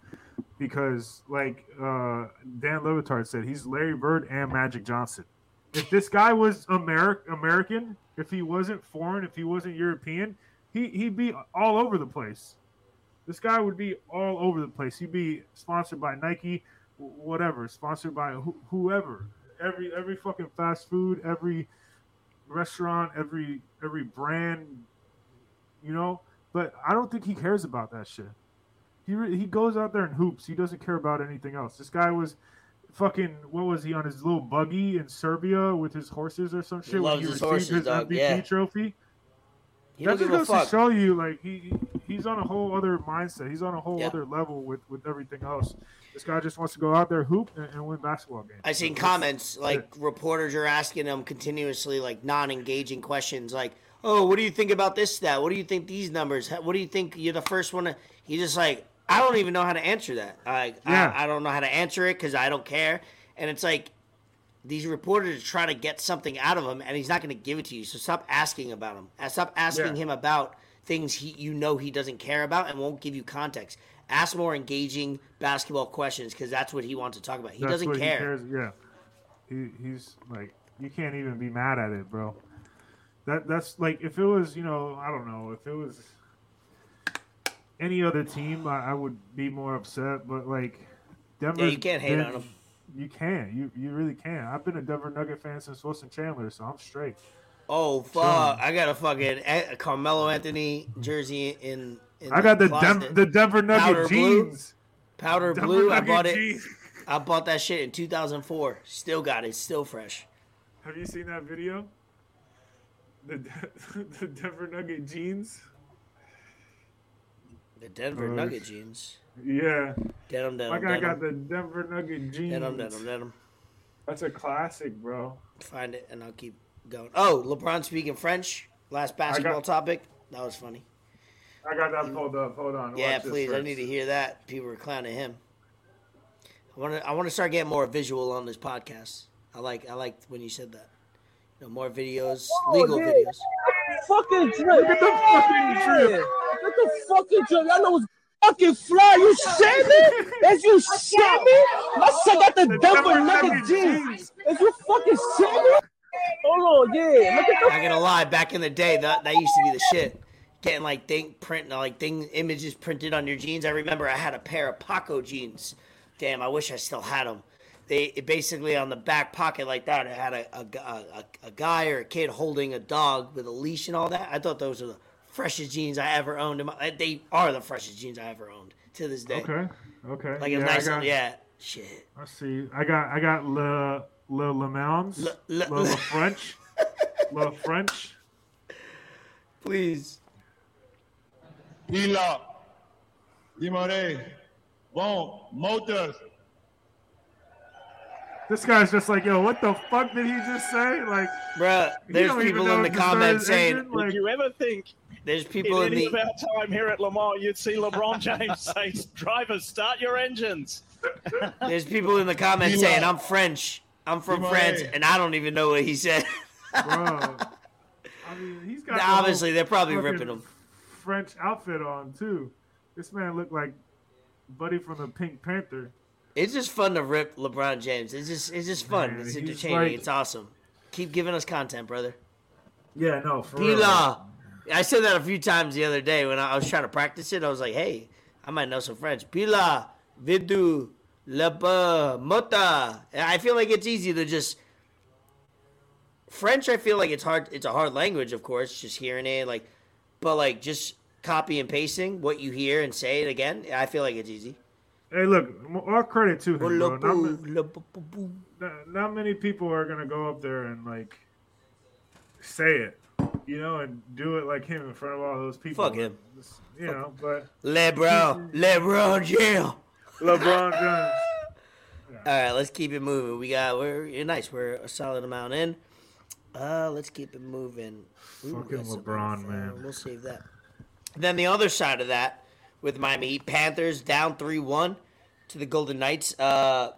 Speaker 2: because like uh Dan Le Batard said he's larry bird and magic johnson if this guy was Ameri- american if he wasn't foreign if he wasn't european he, he'd be all over the place this guy would be all over the place he'd be sponsored by nike whatever sponsored by who whoever every every fucking fast food every restaurant every every brand you know. But I don't think he cares about that shit. He re- he goes out there and hoops. He doesn't care about anything else. This guy was fucking what was he on his little buggy in Serbia with his horses or some shit when
Speaker 1: loves
Speaker 2: he
Speaker 1: his horses,
Speaker 2: his
Speaker 1: dog,
Speaker 2: MVP
Speaker 1: yeah.
Speaker 2: trophy.
Speaker 1: he
Speaker 2: That just goes to show you, like he he's on a whole other mindset. He's on a whole
Speaker 1: Yeah.
Speaker 2: other level with with everything else. This guy just wants to go out there hoop and, and win basketball games.
Speaker 1: I seen
Speaker 2: So
Speaker 1: comments like reporters are asking him continuously like non-engaging questions like, "Oh, what do you think about this stat? What do you think these numbers? What do you think you're the first one?" To... He just like, I don't even know how to answer that. I
Speaker 2: Yeah.
Speaker 1: I, I don't know how to answer it because I don't care. And it's like these reporters are trying to get something out of him, and he's not going to give it to you. So stop asking about him. Uh, Stop asking
Speaker 2: Yeah.
Speaker 1: him about things he you know he doesn't care about and won't give you context. Ask more engaging basketball questions because that's what he wants to talk about. He
Speaker 2: That's
Speaker 1: doesn't care.
Speaker 2: cares. Yeah, he he's like you can't even be mad at it, bro. That that's like if it was you know I don't know if it was any other team I, I would be more upset, but like Denver.
Speaker 1: Yeah, you can't hate on him.
Speaker 2: You can. You you really can. I've been a Denver Nugget fan since Wilson Chandler, so I'm straight.
Speaker 1: Oh fuck! I got a fucking A- Carmelo Anthony jersey in. in
Speaker 2: I got the. Denver the Denver Nugget
Speaker 1: Powder blue?
Speaker 2: jeans.
Speaker 1: powder
Speaker 2: Denver
Speaker 1: blue. I
Speaker 2: Nugget
Speaker 1: bought it.
Speaker 2: jeans.
Speaker 1: I bought that shit in 2004. Still got it. Still fresh.
Speaker 2: Have you seen that video? The the Denver Nugget jeans.
Speaker 1: The Denver
Speaker 2: Uh,
Speaker 1: Nugget jeans.
Speaker 2: Yeah,
Speaker 1: Denim, denim,
Speaker 2: my guy got the Denver Nugget jeans.
Speaker 1: Denim, denim, denim.
Speaker 2: That's a classic, bro.
Speaker 1: Find it and I'll keep going. Oh, LeBron speaking French. Last basketball topic. That was funny.
Speaker 2: I got that pulled up. Hold on.
Speaker 1: Yeah,
Speaker 2: Watch this
Speaker 1: please. I need to hear that. People were clowning him. I want to. I want to start getting more visual on this podcast. I like. I like when you said that. You know, more videos, legal
Speaker 5: yeah.
Speaker 1: videos.
Speaker 5: fucking drip.
Speaker 2: Look at the fucking drip.
Speaker 5: Yeah. Look at the fucking drip. Y'all know it's fucking fly. You see me? As you see me? My son got the,
Speaker 2: The
Speaker 5: Denver
Speaker 2: Denver
Speaker 5: Nugget
Speaker 2: Nugget
Speaker 5: jeans.
Speaker 2: jeans.
Speaker 5: As you fucking see me? Hold on, yeah. Look at the
Speaker 1: Not gonna lie, back in the day, that that used to be the shit. Getting like thing print like thing images printed on your jeans. I remember I had a pair of Paco jeans. Damn, I wish I still had them. They it basically on the back pocket like that. It had a a, a, a guy or a kid holding a dog with a leash and all that. I thought those were the freshest jeans I ever owned. In my, eh, they are the freshest jeans I ever owned to this day.
Speaker 2: Okay. Okay.
Speaker 1: Like
Speaker 2: yeah,
Speaker 1: a nice,
Speaker 2: I got,
Speaker 1: yeah. Shit.
Speaker 2: Let's see. I got I got Le Le Le Mounds.
Speaker 1: Le-
Speaker 2: Le,
Speaker 1: Le-
Speaker 2: Le, French. Le French.
Speaker 1: Please.
Speaker 6: Hila, Dimare, Bon, Motors.
Speaker 2: This guy's just like, yo, what the fuck did he just say? Like,
Speaker 1: Bruh, there's people in the
Speaker 2: if to start
Speaker 1: comments saying
Speaker 2: engine, like,
Speaker 6: Did you ever think
Speaker 1: there's
Speaker 6: in
Speaker 1: people in
Speaker 6: any of
Speaker 1: the
Speaker 6: our time here at Lamar you'd see LeBron James say, "Drivers, start your engines"?
Speaker 1: there's people in the comments
Speaker 7: Eli.
Speaker 1: saying I'm French. I'm from
Speaker 7: Eli.
Speaker 1: France, and I don't even know what he said.
Speaker 2: bro. I mean, he's got the
Speaker 1: Obviously, they're probably ripping him.
Speaker 2: French outfit on too. This man looked like Buddy from the Pink Panther.
Speaker 1: It's just fun to rip LeBron James. It's just it's just fun.
Speaker 2: Man,
Speaker 1: it's entertaining.
Speaker 2: like-
Speaker 1: it's awesome. Keep giving us content, brother.
Speaker 2: Yeah, no, for real.
Speaker 1: I said that a few times the other day when I was trying to practice it. I was like, hey, I might know some French. Pila, vidu, lepa, mota. I feel like it's easy to just. French, I feel like it's hard. It's a hard language, of course, just hearing it. Like, but like just copy and pasting what you hear and say it again. I feel like it's easy.
Speaker 2: Hey, look, all credit to him, bro. Not, ma-
Speaker 1: Lepu, lepu,
Speaker 2: not, not many people are gonna go up there and like say it, you know, and do it like him in front of all those people.
Speaker 1: Fuck him.
Speaker 2: You know, but
Speaker 1: LeBron, LeBron James.
Speaker 2: LeBron James.
Speaker 1: All right, let's keep it moving. We got we're you're nice. We're a solid amount in. Uh, let's keep it moving. Ooh,
Speaker 2: Fucking LeBron,
Speaker 1: on the phone.
Speaker 2: man.
Speaker 1: We'll save that. Then the other side of that, with Miami Heat, Panthers down three one to the Golden Knights. Uh,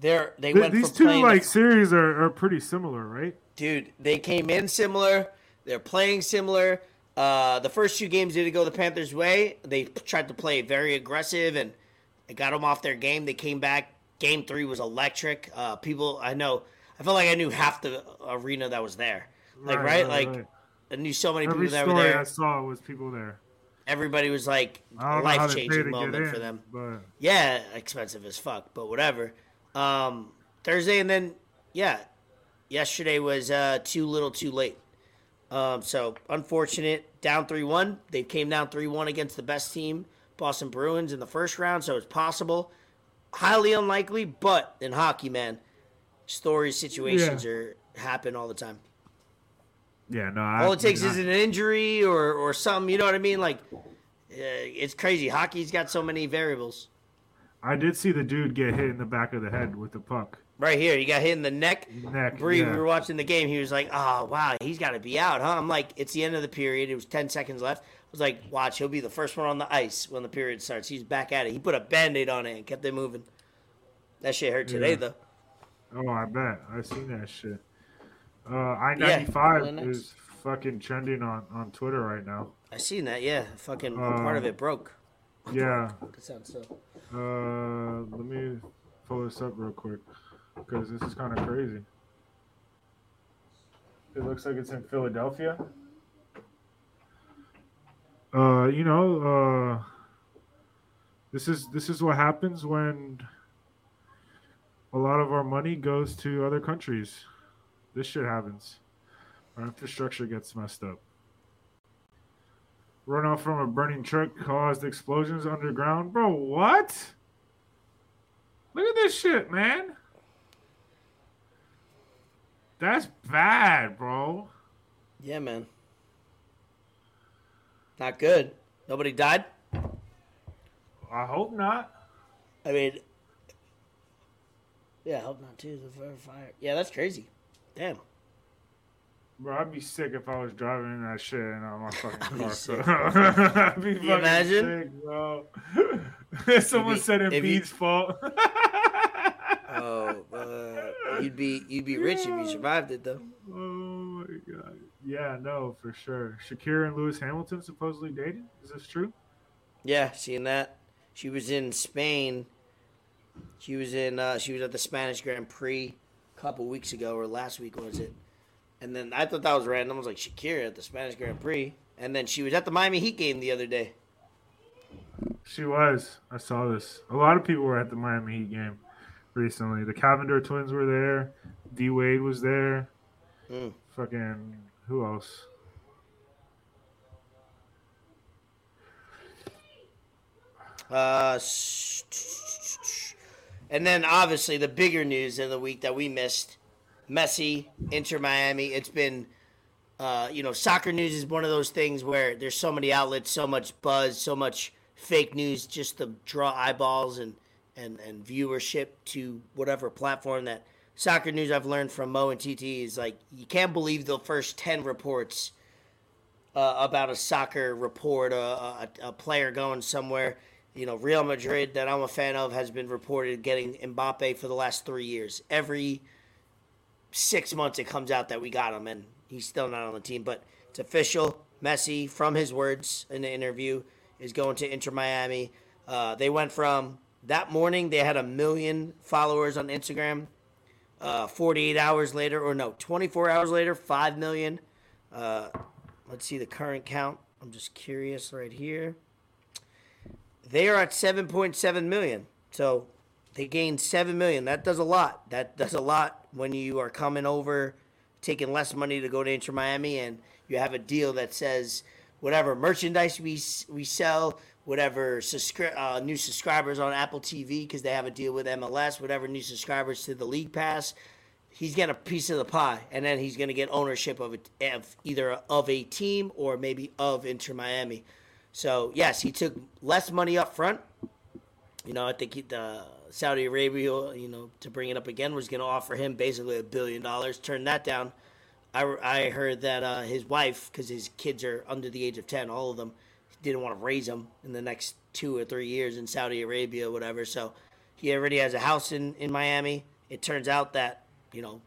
Speaker 1: they're they
Speaker 2: Th-
Speaker 1: went
Speaker 2: These two like series are, are pretty similar, right?
Speaker 1: Dude, they came in similar. They're playing similar. Uh, the first two games didn't go the Panthers' way. They tried to play very aggressive and it got them off their game. They came back. Game three was electric. Uh, people, I know, I felt like I knew half the arena that was there. Like, right? like, I knew so many
Speaker 2: every
Speaker 1: people that were there.
Speaker 2: I saw was people there.
Speaker 1: Everybody was like
Speaker 2: I
Speaker 1: a
Speaker 2: don't know how
Speaker 1: life
Speaker 2: they pay to
Speaker 1: changing moment
Speaker 2: in,
Speaker 1: for them.
Speaker 2: but
Speaker 1: Yeah, expensive as fuck, but whatever. Um, Thursday and then yeah, yesterday was uh, too little, too late. Um, so unfortunate. Down three one. They came down three one against the best team, Boston Bruins, in the first round. So it's possible, highly unlikely, but in hockey, man, stories, situations are happen all the time.
Speaker 2: yeah, no. I,
Speaker 1: All it takes
Speaker 2: I,
Speaker 1: is an injury or or something. You know what I mean? Like, uh, it's crazy. Hockey's got so many variables.
Speaker 2: I did see the dude get hit in the back of the head with the puck.
Speaker 1: Right here, he got hit in the neck.
Speaker 2: Neck.
Speaker 1: Bree,
Speaker 2: yeah.
Speaker 1: we were watching the game. He was like, "Oh wow, he's got to be out, huh?" I'm like, "It's the end of the period. It was 10 seconds left." I was like, "Watch, he'll be the first one on the ice when the period starts." He's back at it. He put a band-aid on it and kept it moving. That shit hurt today,
Speaker 2: Yeah.
Speaker 1: though.
Speaker 2: Oh, I bet. I seen that shit. Uh, I
Speaker 1: Yeah,
Speaker 2: ninety five is fucking trending on on Twitter right now.
Speaker 1: I seen that. Yeah, fucking part of
Speaker 2: Um,
Speaker 1: it broke.
Speaker 2: Yeah.
Speaker 1: It sounds so.
Speaker 2: Uh, let me pull this up real quick because this is kind of crazy. It looks like it's in Philadelphia. Uh, you know, uh, this is this is what happens when a lot of our money goes to other countries. This shit happens. Our infrastructure gets messed up. Runoff from a burning truck caused explosions underground. Bro, what? Look at this shit, man. That's bad, bro.
Speaker 1: Yeah, man. Not good. Nobody died.
Speaker 2: I hope not.
Speaker 1: I mean, yeah, I hope not too. The fire- fire. Yeah, that's crazy. Damn.
Speaker 2: Bro, I'd be sick if I was driving in that shit and on uh, my fucking car. So. I'd be fucking
Speaker 1: imagine?
Speaker 2: sick, bro. Someone
Speaker 1: be-
Speaker 2: said
Speaker 1: you-
Speaker 2: Embiid's fault.
Speaker 1: You'd be you'd be rich if you survived it though.
Speaker 2: oh my god. Yeah, no, for sure. Shakira and Lewis Hamilton supposedly dating. Is this true?
Speaker 1: Yeah, seeing that. She was in Spain. She was in. Uh, she was at the Spanish Grand Prix a couple weeks ago, or last week was it? And then I thought that was random. I was like Shakira at the Spanish Grand Prix, and then she was at the Miami Heat game the other day.
Speaker 2: She was. I saw this. A lot of people were at the Miami Heat game recently. The Cavinder twins were there. D Wade was there.
Speaker 1: Mm.
Speaker 2: Fucking who else?
Speaker 1: Uh, and then obviously the bigger news in the week that we missed: Messi, Inter Miami. It's been, uh, you know, soccer news is one of those things where there's so many outlets, so much buzz, so much fake news just to draw eyeballs and and and viewership to whatever platform that soccer news I've learned from Mo and TT is like you can't believe the first ten reports uh, about a soccer report, uh, a, a player going somewhere. You know, Real Madrid that I'm a fan of has been reported getting Mbappe for the last three years. Every six months it comes out that we got him, and he's still not on the team. But it's official. Messi, from his words in the interview, is going to Inter Miami. Uh, they went from that morning they had a million followers on Instagram. Uh, 48 hours later, or no, 24 hours later, 5 million. Uh, let's see the current count. I'm just curious right here. They are at 7.7 million. So they gained 7 million. That does a lot. That does a lot when you are coming over, taking less money to go to Inter Miami, and you have a deal that says whatever merchandise we we sell, whatever subscri- uh, new subscribers on Apple TV because they have a deal with MLS, whatever new subscribers to the League Pass, he's getting a piece of the pie, and then he's going to get ownership of, it, of either of a team or maybe of Inter Miami. So yes, he took less money up front. You know, I think he, the Saudi Arabia, you know, to bring it up again, was going to offer him basically a billion dollars. Turned that down. I, I heard that uh, his wife, because his kids are under the age of 10, all of them, didn't want to raise him in the next two or three years in Saudi Arabia or whatever. So he already has a house in, in Miami. It turns out that, you know,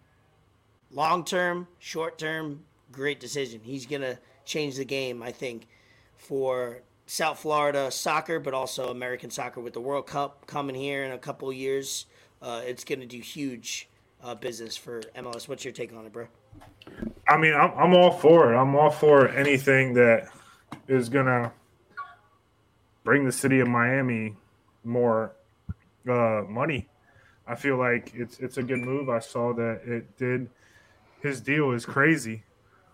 Speaker 1: long term, short term, great decision. He's going to change the game, I think, for South Florida soccer, but also American soccer with the World Cup coming here in a couple years. Uh, it's going to do huge uh, business for MLS. What's your take on it, bro?
Speaker 2: I mean, I'm, I'm all for it. I'm all for anything that is gonna bring the city of Miami more uh, money. I feel like it's it's a good move. I saw that it did. His deal is crazy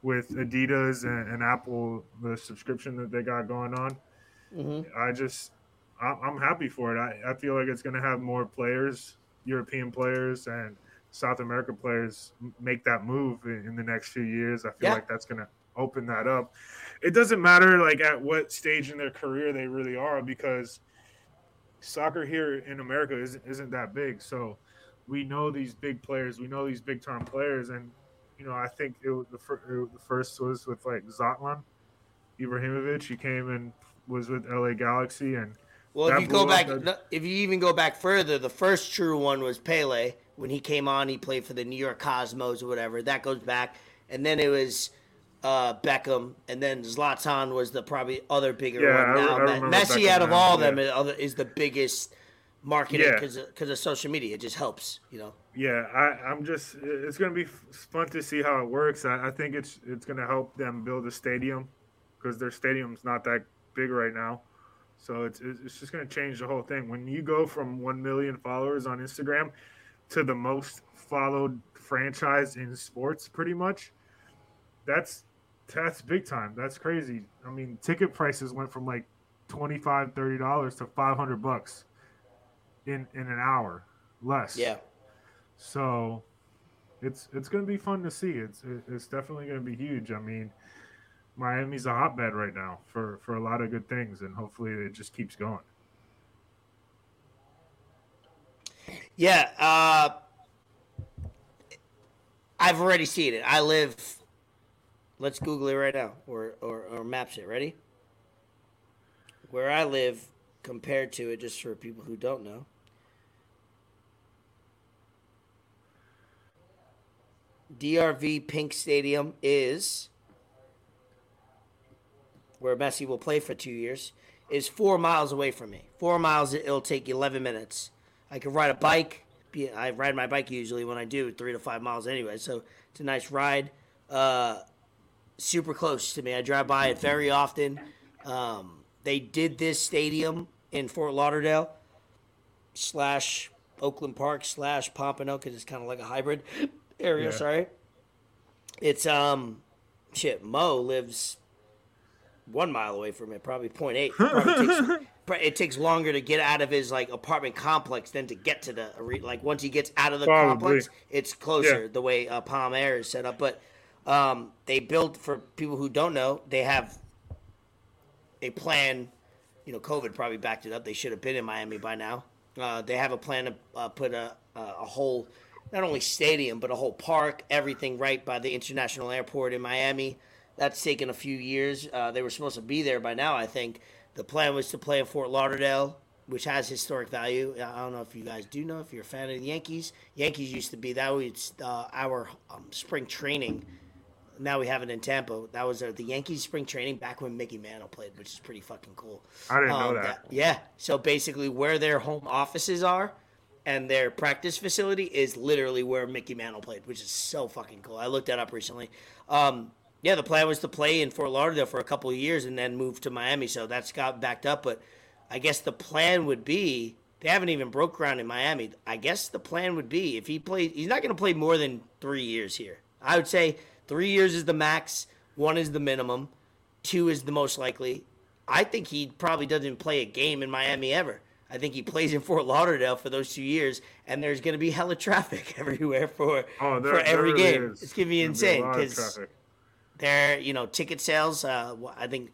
Speaker 2: with Adidas and, and Apple, the subscription that they got going on. Mm-hmm. I just, I, I'm happy for it. I, I feel like it's going to have more players, European players, and South America players make that move in, the next few years. I feel yeah. like that's going to open that up. It doesn't matter like at what stage in their career they really are because soccer here in America isn't, isn't that big. So we know these big players, we know these big time players, and you know I think it was the, fir- it was the first was with like Zlatan Ibrahimovic. He came and was with LA Galaxy and.
Speaker 1: Well, if you go back, if you even go back further, the first true one was Pele, when he came on, he played for the New York Cosmos or whatever. That goes back, and then it was uh, Beckham, and then Zlatan was the probably other bigger yeah, one. Now Messi, out of all of them, is the biggest marketing because yeah. of, of social media. It just helps, you know.
Speaker 2: Yeah, I, am just. It's going to be fun to see how it works. I, I think it's it's going to help them build a stadium because their stadium's not that big right now. So it's it's just going to change the whole thing. When you go from one million followers on Instagram to the most followed franchise in sports, pretty much. That's that's big time. That's crazy. I mean, ticket prices went from like 25 30 dollars to 500 bucks in in an hour less.
Speaker 1: Yeah.
Speaker 2: So it's it's going to be fun to see. It's it's definitely going to be huge. I mean, Miami's a hotbed right now for for a lot of good things and hopefully it just keeps going.
Speaker 1: Yeah, uh, I've already seen it. I live. Let's Google it right now, or, or or maps it. Ready? Where I live, compared to it, just for people who don't know. DRV PNK Stadium is where Messi will play for two years. Is four miles away from me. Four miles. It'll take eleven minutes. I can ride a bike. I ride my bike usually when I do three to five miles anyway, so it's a nice ride. Uh, super close to me. I drive by it very often. Um, they did this stadium in Fort Lauderdale slash Oakland Park slash Pompano because it's kind of like a hybrid area. Yeah. Sorry, it's um shit. Mo lives one mile away from it, probably 0.8. Probably takes, it takes longer to get out of his like apartment complex than to get to the like once he gets out of the probably. complex, it's closer yeah. the way uh, Palm Air is set up. But um, they built for people who don't know, they have a plan. You know, COVID probably backed it up. They should have been in Miami by now Uh, they have a plan to uh, put a, a whole, not only stadium but a whole park, everything right by the international airport in Miami. That's taken a few years. Uh, they were supposed to be there by now. I think the plan was to play in Fort Lauderdale, which has historic value. I don't know if you guys do know if you're a fan of the Yankees. Yankees used to be that was uh, our um, spring training. Now we have it in Tampa. That was uh, the Yankees spring training back when Mickey Mantle played, which is pretty fucking cool.
Speaker 2: I didn't know
Speaker 1: Um,
Speaker 2: that.
Speaker 1: Yeah. So basically, where their home offices are and their practice facility is literally where Mickey Mantle played, which is so fucking cool. I looked that up recently. Um, yeah, the plan was to play in Fort Lauderdale for a couple of years and then move to Miami. So that's got backed up. But I guess the plan would be they haven't even broke ground in Miami. I guess the plan would be if he plays, he's not going to play more than three years here. I would say three years is the max, one is the minimum, two is the most likely. I think he probably doesn't play a game in Miami ever. I think he plays in Fort Lauderdale for those two years, and there's going to be hella traffic everywhere for
Speaker 2: Oh, there,
Speaker 1: for every
Speaker 2: really
Speaker 1: game.
Speaker 2: is.
Speaker 1: It's going to be insane because their you know ticket sales. Uh, I think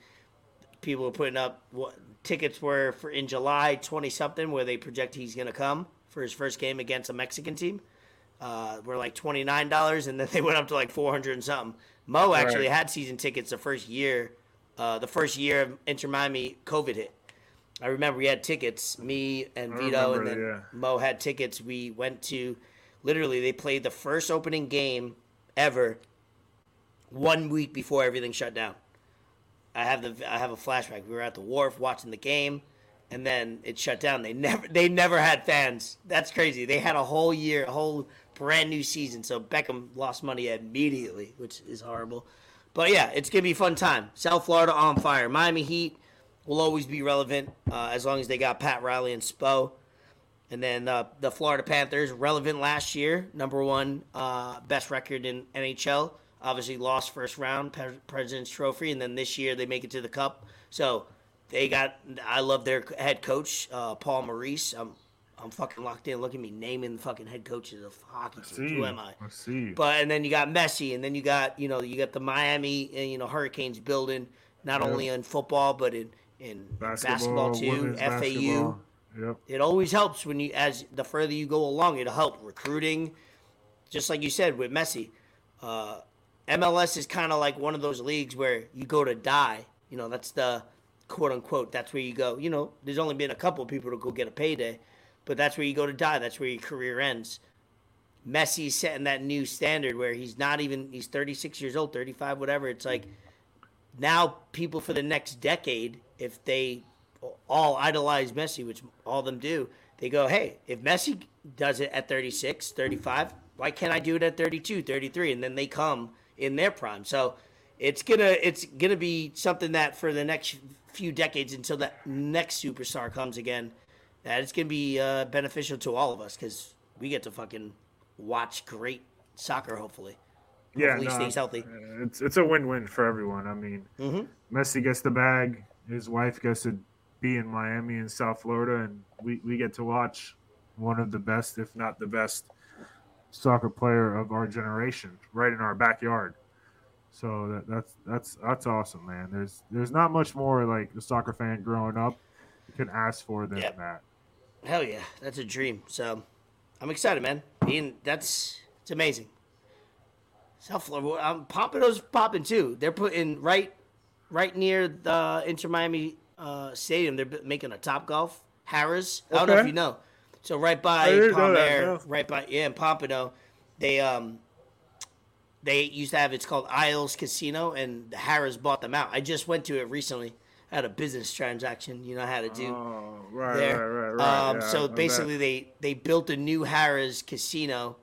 Speaker 1: people are putting up what tickets were for in July twenty something, where they project he's going to come for his first game against a Mexican team. Uh, were like twenty nine dollars, and then they went up to like four hundred and something. Mo actually
Speaker 2: Right.
Speaker 1: had season tickets the first year, uh, the first year of Inter Miami COVID hit. I remember we had tickets, me and Vito, and then
Speaker 2: yeah.
Speaker 1: Mo had tickets. We went to, literally, they played the first opening game ever one week before everything shut down. I have the I have a flashback. We were at the wharf watching the game, and then it shut down. They never they never had fans. That's crazy. They had a whole year, a whole brand new season. So Beckham lost money immediately, which is horrible. But yeah, it's gonna be a fun time. South Florida on fire. Miami Heat will always be relevant uh, as long as they got Pat Riley and Spo. And then uh, the Florida Panthers, relevant last year, number one uh, best record in NHL. Obviously lost first round President's Trophy, and then this year they make it to the Cup. So they got. I love their head coach, uh, Paul Maurice. I'm I'm fucking locked in. Look at me naming the fucking head coaches of hockey teams. Who am I?
Speaker 2: I see.
Speaker 1: But and then you got Messi, and then you got you know you got the Miami uh, you know Hurricanes building not
Speaker 2: Yep.
Speaker 1: only in football but in in
Speaker 2: basketball,
Speaker 1: basketball, too. FAU.
Speaker 2: basketball. Yep.
Speaker 1: It always helps when you as the further you go along, it'll help recruiting. Just like you said with Messi, uh, MLS is kind of like one of those leagues where you go to die. You know, that's the quote unquote. That's where you go. You know, there's only been a couple people to go get a payday, but that's where you go to die. That's where your career ends. Messi's setting that new standard where he's not even he's 36 years old, 35, whatever. It's like now people for the next decade, if they all idolize Messi, which all of them do, they go, hey, if Messi does it at 36, 35, why can't I do it at 32, 33? And then they come in their prime. So it's gonna it's gonna be something that for the next few decades until that next superstar comes again, that it's gonna be uh, beneficial to all of us because we get to fucking watch great soccer. Hopefully,
Speaker 2: Yeah,
Speaker 1: hopefully
Speaker 2: no,
Speaker 1: stays healthy.
Speaker 2: It's it's a win-win for everyone. I mean,
Speaker 1: Mhm.
Speaker 2: Messi gets the bag. His wife gets to be in Miami and South Florida, and we, we get to watch one of the best, if not the best, soccer player of our generation right in our backyard. So that, that's that's that's awesome, man. There's there's not much more like a soccer fan growing up can ask for than
Speaker 1: Yeah.
Speaker 2: that.
Speaker 1: Hell yeah, that's a dream. So I'm excited, man. Being that's it's amazing. South Florida, um, Pompano's popping too. They're putting right, right near the Inter Miami uh, Stadium. They're making a Top Golf Harrah's. I don't know if you know. So right by Palm Air,
Speaker 2: no.
Speaker 1: right by yeah, in Pompano, they um they used to have it's called Isles Casino, and the Harrah's bought them out. I just went to it recently. Had a business transaction. You know how to do
Speaker 2: Oh, right,
Speaker 1: there.
Speaker 2: right, right, right.
Speaker 1: Um,
Speaker 2: Yeah,
Speaker 1: so basically, they they built a new Harrah's casino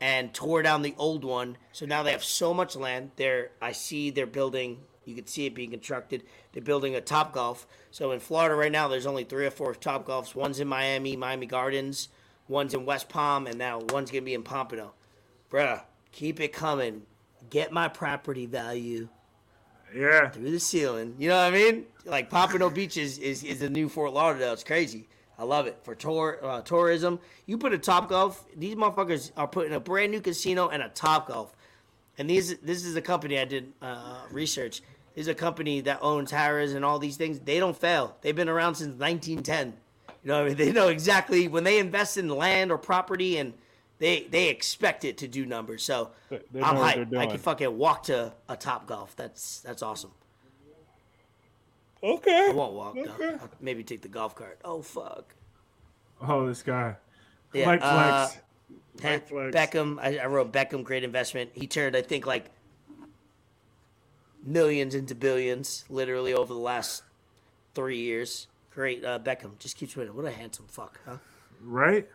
Speaker 1: and tore down the old one. So now they have so much land. They're I see they're building. You can see it being constructed. They're building a Top Golf. So in Florida right now, there's only three or four Top Golfs. One's in Miami, Miami Gardens. One's in West Palm, and now one's gonna be in Pompano. Bruh, keep it coming. Get my property value
Speaker 2: yeah,
Speaker 1: through the ceiling. You know what I mean? Like Pompano Beach is, is, is the new Fort Lauderdale. It's crazy. I love it for tour uh, tourism. You put a Top Golf. These motherfuckers are putting a brand new casino and a Top Golf. And these this is a company I did uh, research. This is a company that owns Harrah's and all these things. They don't fail. They've been around since 1910. You know, what I mean, they know exactly when they invest in land or property, and they they expect it to do numbers. So
Speaker 2: They- they
Speaker 1: I'm
Speaker 2: know what they're
Speaker 1: hyped. I can fucking walk to a Top Golf. That's that's awesome.
Speaker 2: Okay.
Speaker 1: I won't walk though.
Speaker 2: Okay.
Speaker 1: I'll maybe take the golf cart. Oh fuck.
Speaker 2: Oh, this guy.
Speaker 1: Yeah,
Speaker 2: Light
Speaker 1: uh,
Speaker 2: flex. Light flex.
Speaker 1: Beckham. I, I wrote Beckham, great investment. He turned, I think, like millions into billions, literally over the last three years. Great, uh, Beckham. Just keeps winning. What a handsome fuck, huh?
Speaker 2: Right?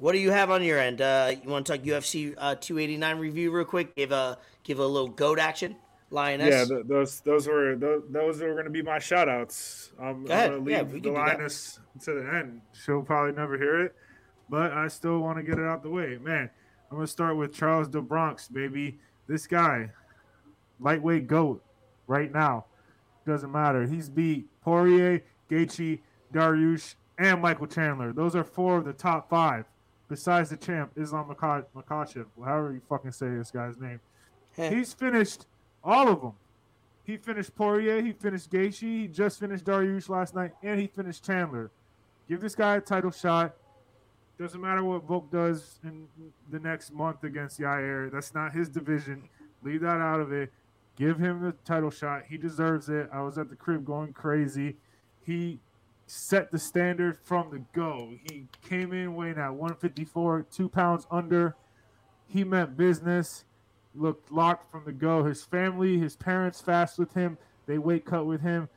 Speaker 1: What do you have on your end? Uh, you want to talk UFC uh, 289 review real quick? Give a give a little goat action, lioness.
Speaker 2: Yeah, th- those those were those, those were going to be my shout outs. Um,
Speaker 1: Go ahead.
Speaker 2: I'm gonna
Speaker 1: Yeah,
Speaker 2: the
Speaker 1: can do that.
Speaker 2: Lioness to the end. She'll probably never hear it, but I still want to get it out the way. Man, I'm going to start with Charles de Bronx, baby. This guy, lightweight goat, right now. Doesn't matter. He's beat Poirier, Gaethje, Dariush, and Michael Chandler. Those are four of the top five. Besides the champ, Islam Makhachev, however you fucking say this guy's name. He's finished all of them. He finished Poirier, he finished Gaethje, he just finished Dariush last night, and he finished Chandler. Give this guy a title shot. Doesn't matter what Volk does in the next month against Yair. That's not his division. Leave that out of it. Give him the title shot. He deserves it. I was at the crib going crazy. He set the standard from the go. He came in weighing at 154, two pounds under. He meant business. Looked locked from the go. His family, his parents fast with him. They weight cut with him.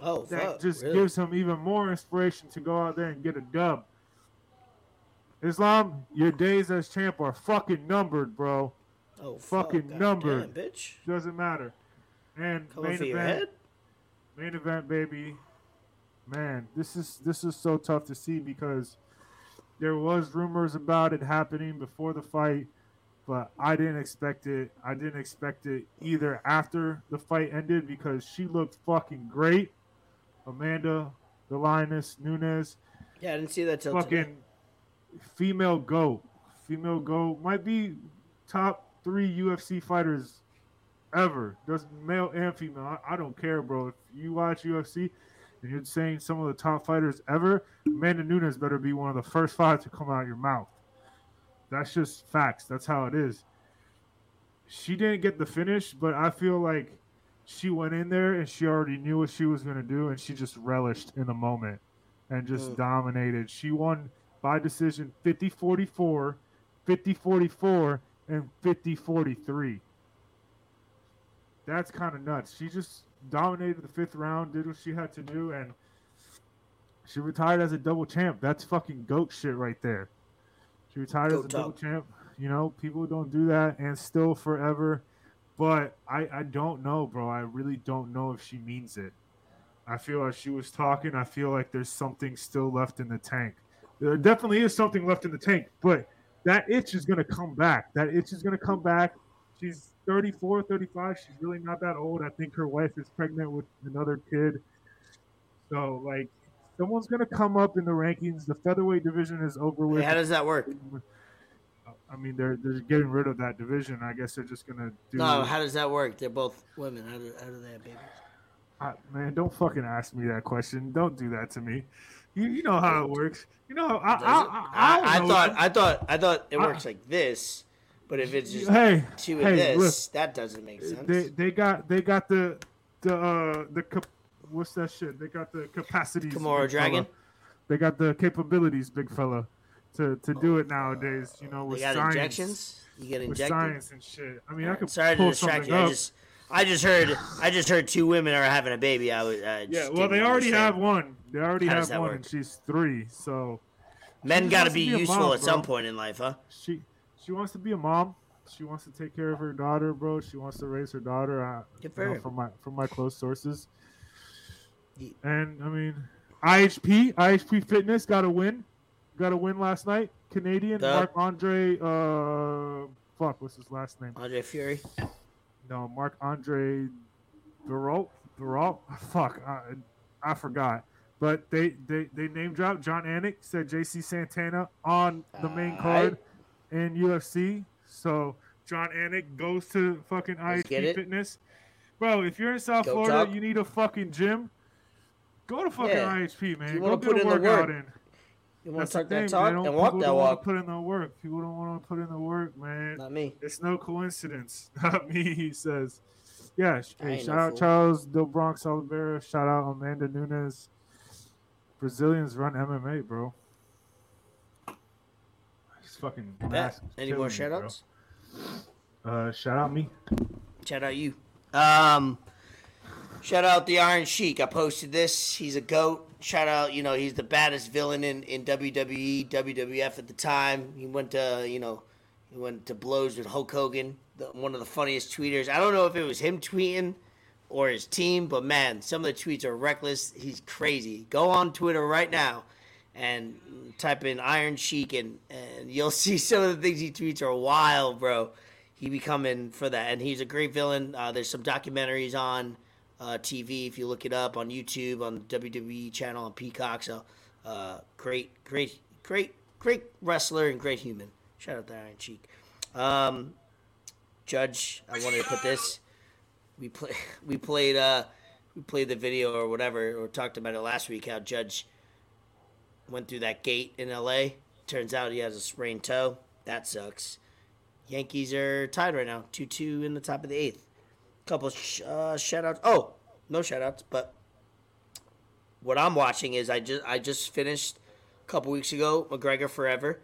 Speaker 1: oh,
Speaker 2: That
Speaker 1: fuck.
Speaker 2: just
Speaker 1: really?
Speaker 2: gives him even more inspiration to go out there and get a dub. Islam, your days as champ are fucking numbered, bro.
Speaker 1: oh,
Speaker 2: fucking
Speaker 1: God
Speaker 2: number.
Speaker 1: damn, bitch.
Speaker 2: Doesn't matter. And
Speaker 1: Coming
Speaker 2: main event, main event, baby. Man, this is this is so tough to see because there was rumors about it happening before the fight, but I didn't expect it. I didn't expect it either after the fight ended because she looked fucking great. Amanda, the Lioness, Nunes,
Speaker 1: Yeah, I didn't see that till today.
Speaker 2: fucking female goat. Female goat might be top three UFC fighters ever. Does male and female. I, I don't care, bro. If you watch UFC and you're saying some of the top fighters ever, Amanda Nunes better be one of the first five to come out of your mouth. That's just facts. That's how it is. She didn't get the finish, but I feel like she went in there and she already knew what she was going to do and she just relished in the moment and just
Speaker 1: Mm.
Speaker 2: dominated. She won by decision 50 44, 50 44, and 50 43. That's kind of nuts. She just dominated the fifth round, did what she had to do, and she retired as a double champ. That's fucking goat shit right there. She retired as a double champ. You know, people don't do that and still forever. But I, I don't know, bro. I really don't know if she means it. I feel like she was talking. I feel like there's something still left in the tank. There definitely is something left in the tank, but that itch is going to come back. That itch is going to come back. She's 34, 35. She's really not that old. I think her wife is pregnant with another kid. So, like, someone's going to come up in the rankings. The featherweight division is over with.
Speaker 1: Hey, how does that work?
Speaker 2: I mean, they're they're getting rid of that division. I guess they're just going to do.
Speaker 1: No, how does that work? They're both women. How do, how do they have babies?
Speaker 2: I, man, don't fucking ask me that question. Don't do that to me. You, you know how it works. You know, how- I? I, I,
Speaker 1: I, I thought I thought I thought it
Speaker 2: I-
Speaker 1: works like this, but if it's just
Speaker 2: hey,
Speaker 1: two
Speaker 2: hey,
Speaker 1: of this,
Speaker 2: look,
Speaker 1: that doesn't make sense.
Speaker 2: they they got they got the the uh the what's that shit? They got the capacities. Big
Speaker 1: Dragon?
Speaker 2: fella. They got the capabilities, big fella, to to do it nowadays. You know, with
Speaker 1: got
Speaker 2: science,
Speaker 1: injections. You get
Speaker 2: with science and shit. I mean, I could
Speaker 1: Sorry to distract
Speaker 2: something
Speaker 1: you. I just I just heard I just heard two women are having a baby. I was I
Speaker 2: yeah, well, they already
Speaker 1: understand.
Speaker 2: have one. They already
Speaker 1: How
Speaker 2: have one,
Speaker 1: work?
Speaker 2: and she's three. So
Speaker 1: Men got to be
Speaker 2: be
Speaker 1: useful
Speaker 2: mom,
Speaker 1: at some point in life, huh?
Speaker 2: she she wants to be a mom. She wants to take care of her daughter, bro. She wants to raise her daughter. Uh, you know, from my from my close sources.
Speaker 1: Ye-
Speaker 2: And I mean, IHP IHP Fitness got a win, got a win last night. Canadian
Speaker 1: The-
Speaker 2: Mark Andre. Uh, fuck, what's his last name?
Speaker 1: Andre Fury.
Speaker 2: No, Mark Andre Barriault. Barriault. Fuck, I, I forgot. But they, they they name dropped Jon Anik said JC Santana on the main card in UFC. So Jon Anik goes to fucking IHP
Speaker 1: it.
Speaker 2: Fitness. Bro, if you're in South
Speaker 1: Go
Speaker 2: Florida,
Speaker 1: talk.
Speaker 2: you need a fucking gym. Go to fucking
Speaker 1: Yeah.
Speaker 2: IHP, man.
Speaker 1: You
Speaker 2: Go
Speaker 1: put
Speaker 2: a
Speaker 1: in the
Speaker 2: workout
Speaker 1: work.
Speaker 2: in.
Speaker 1: You want to
Speaker 2: the
Speaker 1: talk
Speaker 2: thing.
Speaker 1: that talk
Speaker 2: don't,
Speaker 1: and walk that walk?
Speaker 2: Put in the work. People don't want to put in the work, man.
Speaker 1: Not me.
Speaker 2: It's no coincidence. Not me, he says. Yeah, hey, shout
Speaker 1: no
Speaker 2: out
Speaker 1: fool.
Speaker 2: Charles Del Bronx Oliveira. Shout out Amanda Nunes. Brazilians run MMA, bro. Fucking.
Speaker 1: Bet. Any more shout outs?
Speaker 2: Uh, shout out me.
Speaker 1: Shout out you. Um, shout out the Iron Sheik. I posted this. He's a goat. Shout out, you know, he's the baddest villain in, in WWE, WWF at the time. He went to, you know, he went to blows with Hulk Hogan, the, one of the funniest tweeters. I don't know if it was him tweeting or his team, but man, some of the tweets are reckless. He's crazy. Go on Twitter right now and type in Iron Sheik, and, and you'll see some of the things he tweets are wild, bro. He be coming for that, and he's a great villain. Uh, there's some documentaries on uh, TV if you look it up on YouTube, on the WWE channel, on Peacock. So, uh, great, great, great, great wrestler and great human. Shout out to Iron Sheik. Um, Judge, I wanted to put this. We play, we played, uh, we played the video or whatever, or talked about it last week. How Judge went through that gate in LA. Turns out he has a sprained toe. That sucks. Yankees are tied right now, 2 2 in the top of the eighth. Couple sh- uh, shout outs. Oh, no shout outs, but what I'm watching is I just I just finished a couple weeks ago McGregor Forever,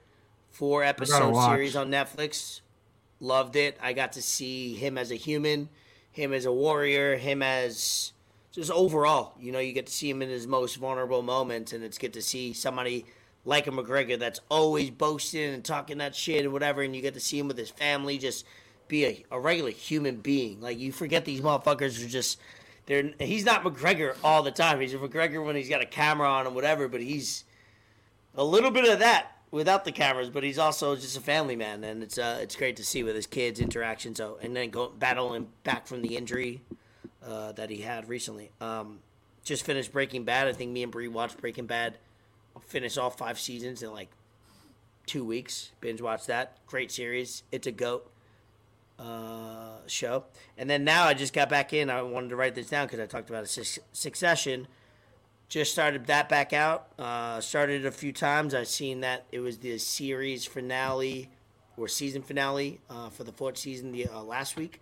Speaker 1: four episode series on Netflix. Loved it. I got to see him as a human, him as a warrior, him as just overall. You know, you get to see him in his most vulnerable moments, and it's good to see somebody like a McGregor that's always boasting and talking that shit and whatever, and you get to see him with his family just be a, a regular human being. Like you forget these motherfuckers are just they're he's not McGregor all the time. He's a McGregor when he's got a camera on and whatever, but he's a little bit of that without the cameras, but he's also just a family man, and it's uh it's great to see with his kids interaction. So and then go battling back from the injury uh, that he had recently. Um, just finished Breaking Bad. I think me and Bree watched Breaking Bad. Finish all five seasons in like two weeks. Binge watch that. Great series. It's a goat uh, show. And then now I just got back in. I wanted to write this down because I talked about a suc- Succession. Just started that back out. Uh, started a few times. I've seen that it was the series finale or season finale uh, for the fourth season the uh, last week.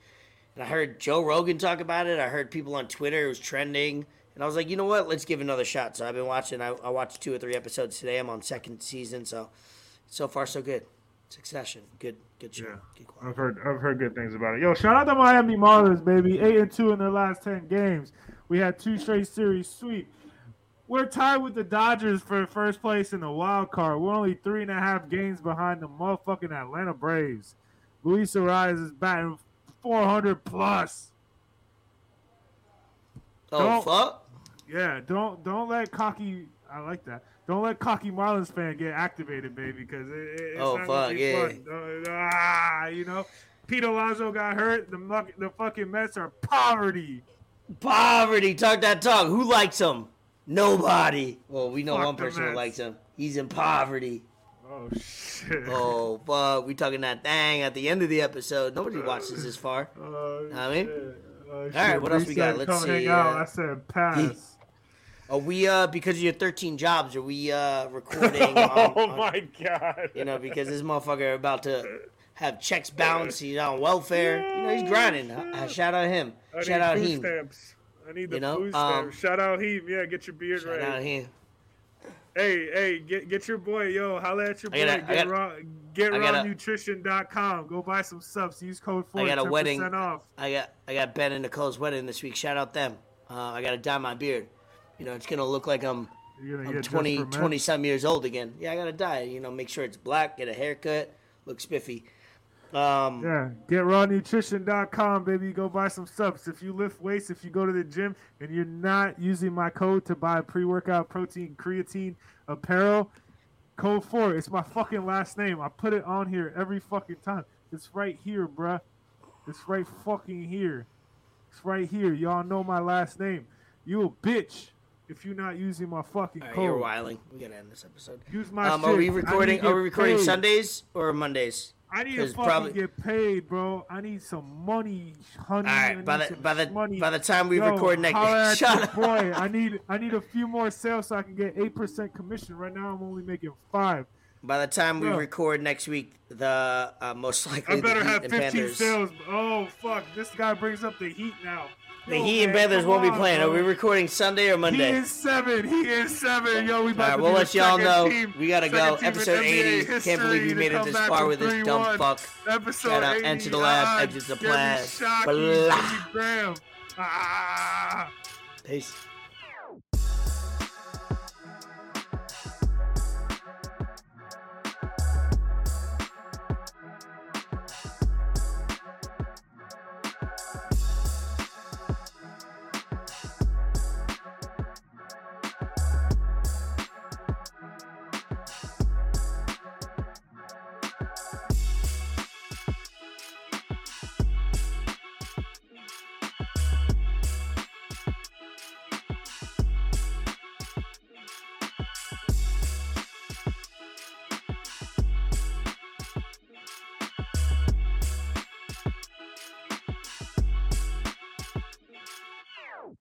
Speaker 1: And I heard Joe Rogan talk about it. I heard people on Twitter. It was trending. And I was like, you know what? Let's give another shot. So I've been watching. I, I watched two or three episodes today. I'm on second season. So so far so good. Succession. Good good show.
Speaker 2: Yeah.
Speaker 1: Good.
Speaker 2: I've heard I've heard good things about it. Yo, shout out to Miami Marlins, baby. Eight and two in their last ten games. We had two straight series sweep. We're tied with the Dodgers for first place in the wild card. We're only three and a half games behind the motherfucking Atlanta Braves. Luis Arraez is batting 400 plus.
Speaker 1: Oh
Speaker 2: Don't-
Speaker 1: fuck!
Speaker 2: Yeah, don't don't let cocky. I like that. Don't let cocky Marlins fan get activated, baby, because it, it- it's
Speaker 1: Oh,
Speaker 2: not
Speaker 1: fuck, yeah.
Speaker 2: fun. Ah, you know, Pete Alonso got hurt. The muck- the fucking Mets are poverty.
Speaker 1: Poverty. Talk that talk. Who likes him? Nobody. Well, we know
Speaker 2: Fuck
Speaker 1: one person who likes him. He's in poverty.
Speaker 2: Oh shit.
Speaker 1: Oh fuck! We talking that thing at the end of the episode. Nobody watches this far.
Speaker 2: Oh,
Speaker 1: I mean-.
Speaker 2: Oh,
Speaker 1: right,
Speaker 2: shit.
Speaker 1: what else we got? Let's see,
Speaker 2: out.
Speaker 1: uh,
Speaker 2: I said pass.
Speaker 1: Are we uh because of your 13 jobs? Are we uh recording? on,
Speaker 2: oh
Speaker 1: on-
Speaker 2: my god.
Speaker 1: You know, because this motherfucker about to have checks bounced. He's on welfare. You know, he's grinding. Uh, Shout out him.
Speaker 2: I
Speaker 1: Shout out him.
Speaker 2: stamps. I need the
Speaker 1: You know,
Speaker 2: food
Speaker 1: um,
Speaker 2: stamps. Shout out him. Yeah, get your beard
Speaker 1: right.
Speaker 2: Shout
Speaker 1: out him.
Speaker 2: Hey, hey, get get your boy, yo, holla at your boy.
Speaker 1: Gotta-
Speaker 2: get
Speaker 1: gotta-
Speaker 2: raw, get
Speaker 1: gotta-
Speaker 2: rawnutrition.com. Go buy some subs. Use code 4
Speaker 1: I got a
Speaker 2: 10%
Speaker 1: wedding.
Speaker 2: off.
Speaker 1: I got I got Ben and Nicole's wedding this week. Shout out them. Uh, I got to dye my beard. You know, it's gonna look like I'm I'm 20, 20 some years old again. Yeah, I gotta dye. You know, make sure it's black. Get a haircut. Look spiffy. Um,
Speaker 2: Yeah, get rawnutrition.com, baby. Go buy some subs. If you lift weights, if you go to the gym and you're not using my code to buy pre workout protein, creatine, apparel, code 4. It's my fucking last name. I put it on here every fucking time. It's right here, bruh. It's right fucking here. It's right here. Y'all know my last name. You a bitch if you're not using my fucking
Speaker 1: right,
Speaker 2: code.
Speaker 1: you're wiling. We gotta end this episode.
Speaker 2: Use my
Speaker 1: Um,
Speaker 2: shit.
Speaker 1: are we recording? Are we recording. Sundays or Mondays?
Speaker 2: I need to fucking
Speaker 1: probably-
Speaker 2: get paid, bro. I need some money, honey.
Speaker 1: All right. By the by the
Speaker 2: money.
Speaker 1: by the time we
Speaker 2: Yo,
Speaker 1: record next, shut up.
Speaker 2: boy. I need I need a few more sales so I can get eight percent commission. Right now, I'm only making five.
Speaker 1: By the time we record next week, the uh, most likely
Speaker 2: I better have 15
Speaker 1: Panthers.
Speaker 2: sales. Oh fuck! This guy brings up the Heat now.
Speaker 1: The
Speaker 2: Yo,
Speaker 1: Heat and
Speaker 2: man,
Speaker 1: won't be
Speaker 2: on,
Speaker 1: playing.
Speaker 2: bro.
Speaker 1: Are we recording Sunday or Monday?
Speaker 2: He is seven. He is seven. Yo, we about
Speaker 1: right,
Speaker 2: to
Speaker 1: we'll let y'all know.
Speaker 2: team-
Speaker 1: We gotta go. Episode 80. Can't believe we made it this far with this
Speaker 2: 3-1.
Speaker 1: dumb fuck.
Speaker 2: Episode
Speaker 1: Shout out
Speaker 2: 80.
Speaker 1: Enter the Lab,
Speaker 2: Ah,
Speaker 1: Exit the Blast. Blah.
Speaker 2: Ah.
Speaker 1: Peace.